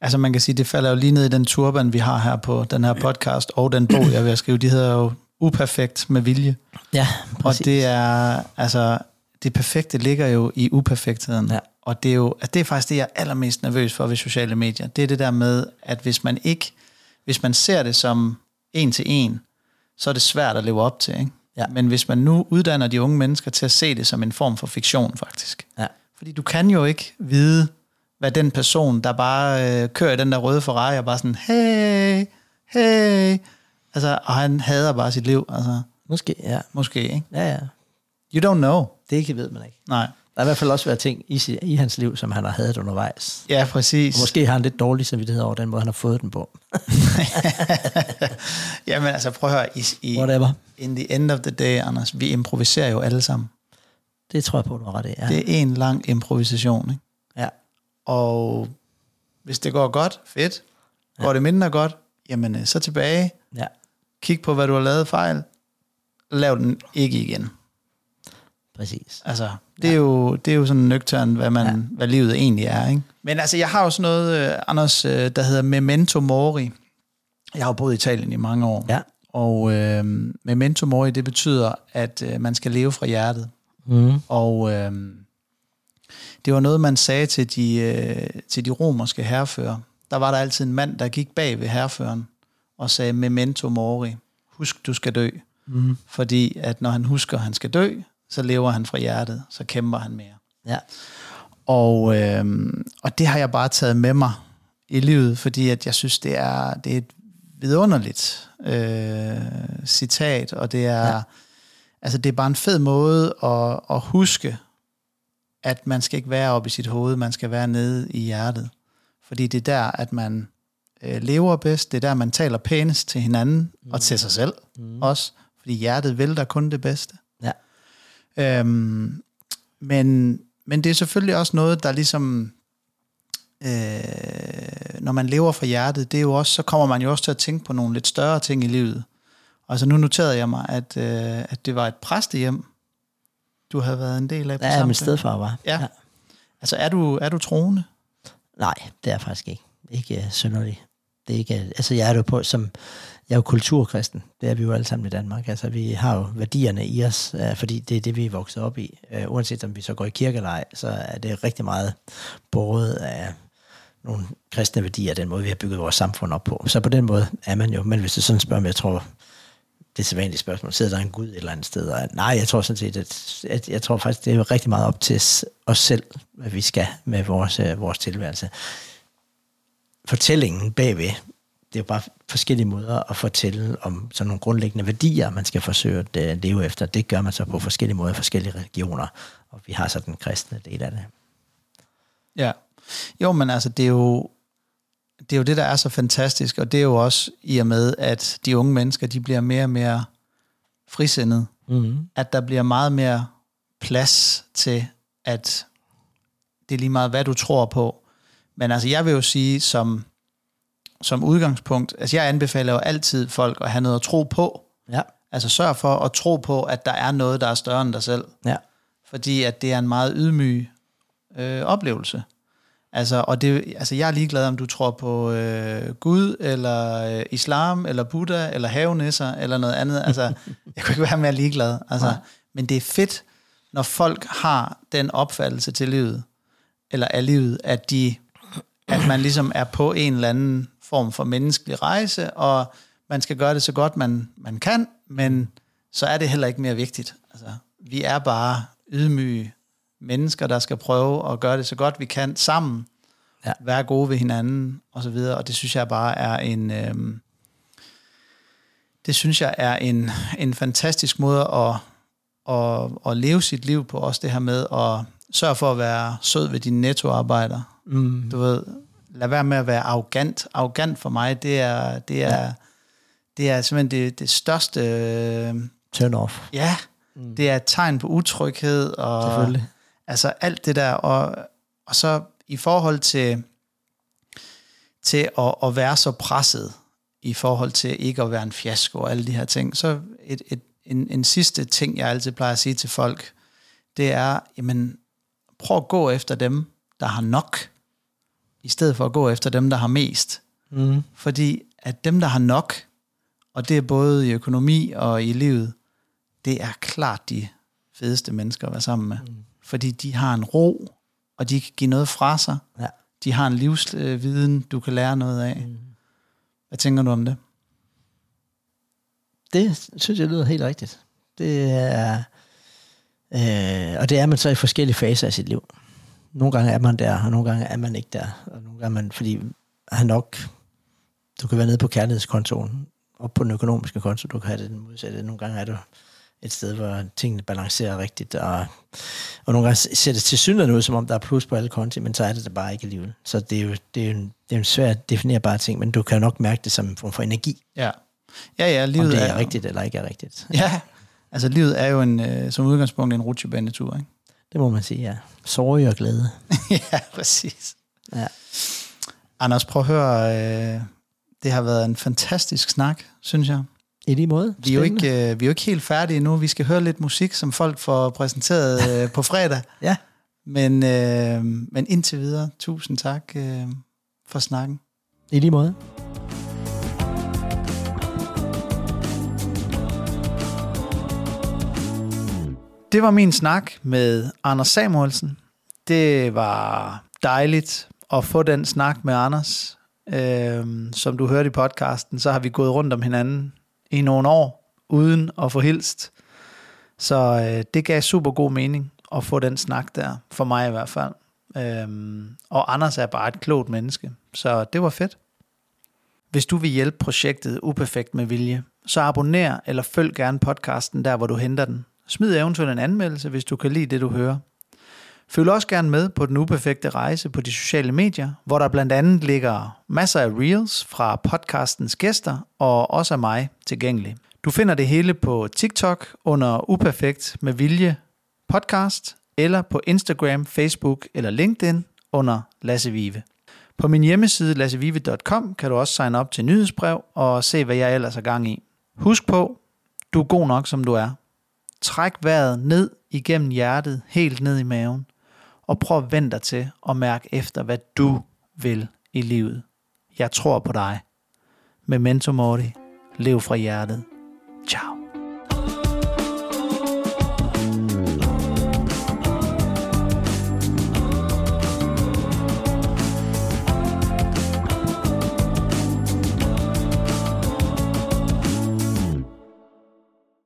altså man kan sige, det falder jo lige ned i den turban, vi har her på den her podcast, og den bog, jeg vil skrive, de hedder jo Uperfekt med vilje. Ja, præcis. Og det er, altså, det perfekte ligger jo i uperfektheden. Ja. Og det er jo, at det er faktisk det, jeg er allermest nervøs for ved sociale medier. Det er det der med, at hvis man ikke, hvis man ser det som en til en, så er det svært at leve op til, ikke? Ja. Men hvis man nu uddanner de unge mennesker til at se det som en form for fiktion, faktisk. Ja. Fordi du kan jo ikke vide, hvad den person, der bare øh, kører i den der røde Ferrari, og bare sådan, hey, hey, altså, og han hader bare sit liv, altså. Måske, ja. Måske, ikke? Ja, ja. You don't know. Det ikke ved man ikke. Nej. Der er i hvert fald også været ting i, i hans liv, som han har hadet undervejs. Ja, præcis. Og måske har han lidt dårlig samvittighed over den måde, han har fået den på. <laughs> Jamen altså, prøv at høre. I, i, Whatever. In the end of the day, Anders, vi improviserer jo alle sammen. Det tror jeg på, du har ret i. Ja. Det er en lang improvisation, ikke? Ja. Og hvis det går godt, fedt. Går ja. det mindre godt, jamen øh, så tilbage. Ja. Kig på, hvad du har lavet fejl. Lav den ikke igen. Præcis. Altså, det er, ja. jo, det er jo sådan nøgtern, hvad, man, ja. hvad livet egentlig er. Ikke? Men altså, jeg har jo sådan noget, uh, Anders, uh, der hedder Memento Mori. Jeg har jo boet i Italien i mange år. Ja. Og uh, Memento Mori, det betyder, at uh, man skal leve fra hjertet. Mm. Og uh, det var noget, man sagde til de, uh, til de romerske herrefører. Der var der altid en mand, der gik bag ved herreføren og sagde, Memento Mori, husk, du skal dø. Mm. Fordi at når han husker, at han skal dø, så lever han fra hjertet, så kæmper han mere. Ja. Og, øh, og det har jeg bare taget med mig i livet, fordi at jeg synes, det er, det er et vidunderligt øh, citat, og det er, ja. altså, det er bare en fed måde at, at huske, at man skal ikke være oppe i sit hoved, man skal være nede i hjertet. Fordi det er der, at man øh, lever bedst, det er der, man taler pænest til hinanden, mm. og til sig selv mm. også, fordi hjertet vil der kun det bedste. Øhm, men, men det er selvfølgelig også noget, der ligesom, øh, når man lever fra hjertet, det er jo også, så kommer man jo også til at tænke på nogle lidt større ting i livet. Altså nu noterede jeg mig, at, øh, at det var et præstehjem, du havde været en del af på Ja, min stedfar var. Ja. ja. Altså er du, er du troende? Nej, det er jeg faktisk ikke. Ikke uh, synderligt. Det er altså jeg er jo på, som, jeg er jo kulturkristen. Det er vi jo alle sammen i Danmark. Altså, vi har jo værdierne i os, øh, fordi det er det, vi er vokset op i. Øh, uanset om vi så går i kirke eller ej, så er det rigtig meget båret af nogle kristne værdier, den måde, vi har bygget vores samfund op på. Så på den måde er man jo, men hvis du sådan spørger mig, jeg tror, det er sædvanligt spørgsmål, sidder der en Gud et eller andet sted? Og nej, jeg tror sådan set, at, at jeg tror faktisk, det er rigtig meget op til os selv, hvad vi skal med vores, øh, vores tilværelse. Fortællingen bagved det er jo bare forskellige måder at fortælle om sådan nogle grundlæggende værdier, man skal forsøge at øh, leve efter. Det gør man så på forskellige måder i forskellige religioner, og vi har så den kristne del af det. Ja, jo, men altså det er jo, det er jo det, der er så fantastisk, og det er jo også i og med, at de unge mennesker, de bliver mere og mere frisindede. Mm-hmm. At der bliver meget mere plads til, at det er lige meget, hvad du tror på, Men altså, jeg vil jo sige, som, som udgangspunkt, altså jeg anbefaler jo altid folk at have noget at tro på. Ja. Altså sørg for at tro på, at der er noget, der er større end dig selv. Ja. Fordi at det er en meget ydmyg øh, oplevelse. Altså, og det, altså, jeg er ligeglad, om du tror på øh, Gud, eller øh, islam, eller Buddha, eller havenisser, eller noget andet. Altså, <laughs> jeg kunne ikke være mere ligeglad. Altså, Nej. men det er fedt, når folk har den opfattelse til livet, eller af livet, at, de, at man ligesom er på en eller anden form for menneskelig rejse, og man skal gøre det så godt, man, man kan, men så er det heller ikke mere vigtigt. Altså, vi er bare ydmyge mennesker, der skal prøve at gøre det så godt vi kan sammen, Ja. være gode ved hinanden og så videre, og det synes jeg bare er en øhm, det synes jeg er en, en fantastisk måde at, at, at leve sit liv på, også det her med at sørge for at være sød ved dine nettoarbejder. Mm. Du ved, lad være med at være arrogant. Arrogant for mig, det er, det er, ja. det er simpelthen det, det største, øh, Turn off. ja, mm. det er et tegn på utryghed, og Selvfølgelig. altså alt det der, og, og så i forhold til, til at, at være så presset, i forhold til ikke at være en fiasko og alle de her ting, så et, et, en, en sidste ting, jeg altid plejer at sige til folk, det er, jamen, prøv at gå efter dem, der har nok, i stedet for at gå efter dem, der har mest. Mm. Fordi at dem, der har nok, og det er både i økonomi og i livet, det er klart de fedeste mennesker at være sammen med. Mm. Fordi de har en ro, og de kan give noget fra sig. Ja. De har en livsviden, du kan lære noget af. Mm. Hvad tænker du om det? Det synes jeg lyder helt rigtigt. Det er, øh, og det er man så i forskellige faser af sit liv. Nogle gange er man der, og nogle gange er man ikke der. Og nogle gange er man, fordi har nok, du kan være nede på kærlighedskontoen, og på den økonomiske konto, du kan have det den modsatte. Nogle gange er du et sted, hvor tingene balancerer rigtigt, og, og nogle gange ser det til synligheden ud, som om der er plus på alle konti, men så er det der bare ikke alligevel. Så det er jo, det er jo en, det er en svært definerbare ting, men du kan nok mærke det som en form for energi, Ja. Ja, ja, livet om det er, er, rigtigt eller ikke er rigtigt. Ja, <laughs> altså livet er jo en, øh, som udgangspunkt en rutsjebanetur, ikke? Det må man sige, ja. Sorg og glæde. <laughs> ja, præcis. Ja. Anders, prøv at høre, øh, det har været en fantastisk snak, synes jeg. I lige måde. Vi er, jo ikke, øh, vi er jo ikke helt færdige endnu. Vi skal høre lidt musik, som folk får præsenteret øh, på fredag. <laughs> Ja. Men, øh, men indtil videre, tusind tak øh, for snakken. I lige måde. Det var min snak med Anders Samuelsen. Det var dejligt at få den snak med Anders. Øhm, som du hørte i podcasten, så har vi gået rundt om hinanden i nogle år, uden at få hilst. Så øh, det gav super god mening at få den snak der, for mig i hvert fald. Øhm, og Anders er bare et klogt menneske, så det var fedt. Hvis du vil hjælpe projektet Uperfekt med vilje, så abonner eller følg gerne podcasten der, hvor du henter den. Smid eventuelt en anmeldelse, hvis du kan lide det, du hører. Følg også gerne med på den uperfekte rejse på de sociale medier, hvor der blandt andet ligger masser af reels fra podcastens gæster og også af mig tilgængelig. Du finder det hele på TikTok under Uperfekt med vilje podcast, eller på Instagram, Facebook eller LinkedIn under Lasse Vive. På min hjemmeside lassevive.com kan du også signe op til nyhedsbrev og se, hvad jeg ellers er gang i. Husk på, du er god nok, som du er. Træk vejret ned igennem hjertet, helt ned i maven, og prøv at vente dig til at mærke efter, hvad du vil i livet. Jeg tror på dig. Memento mori. Lev fra hjertet. Ciao.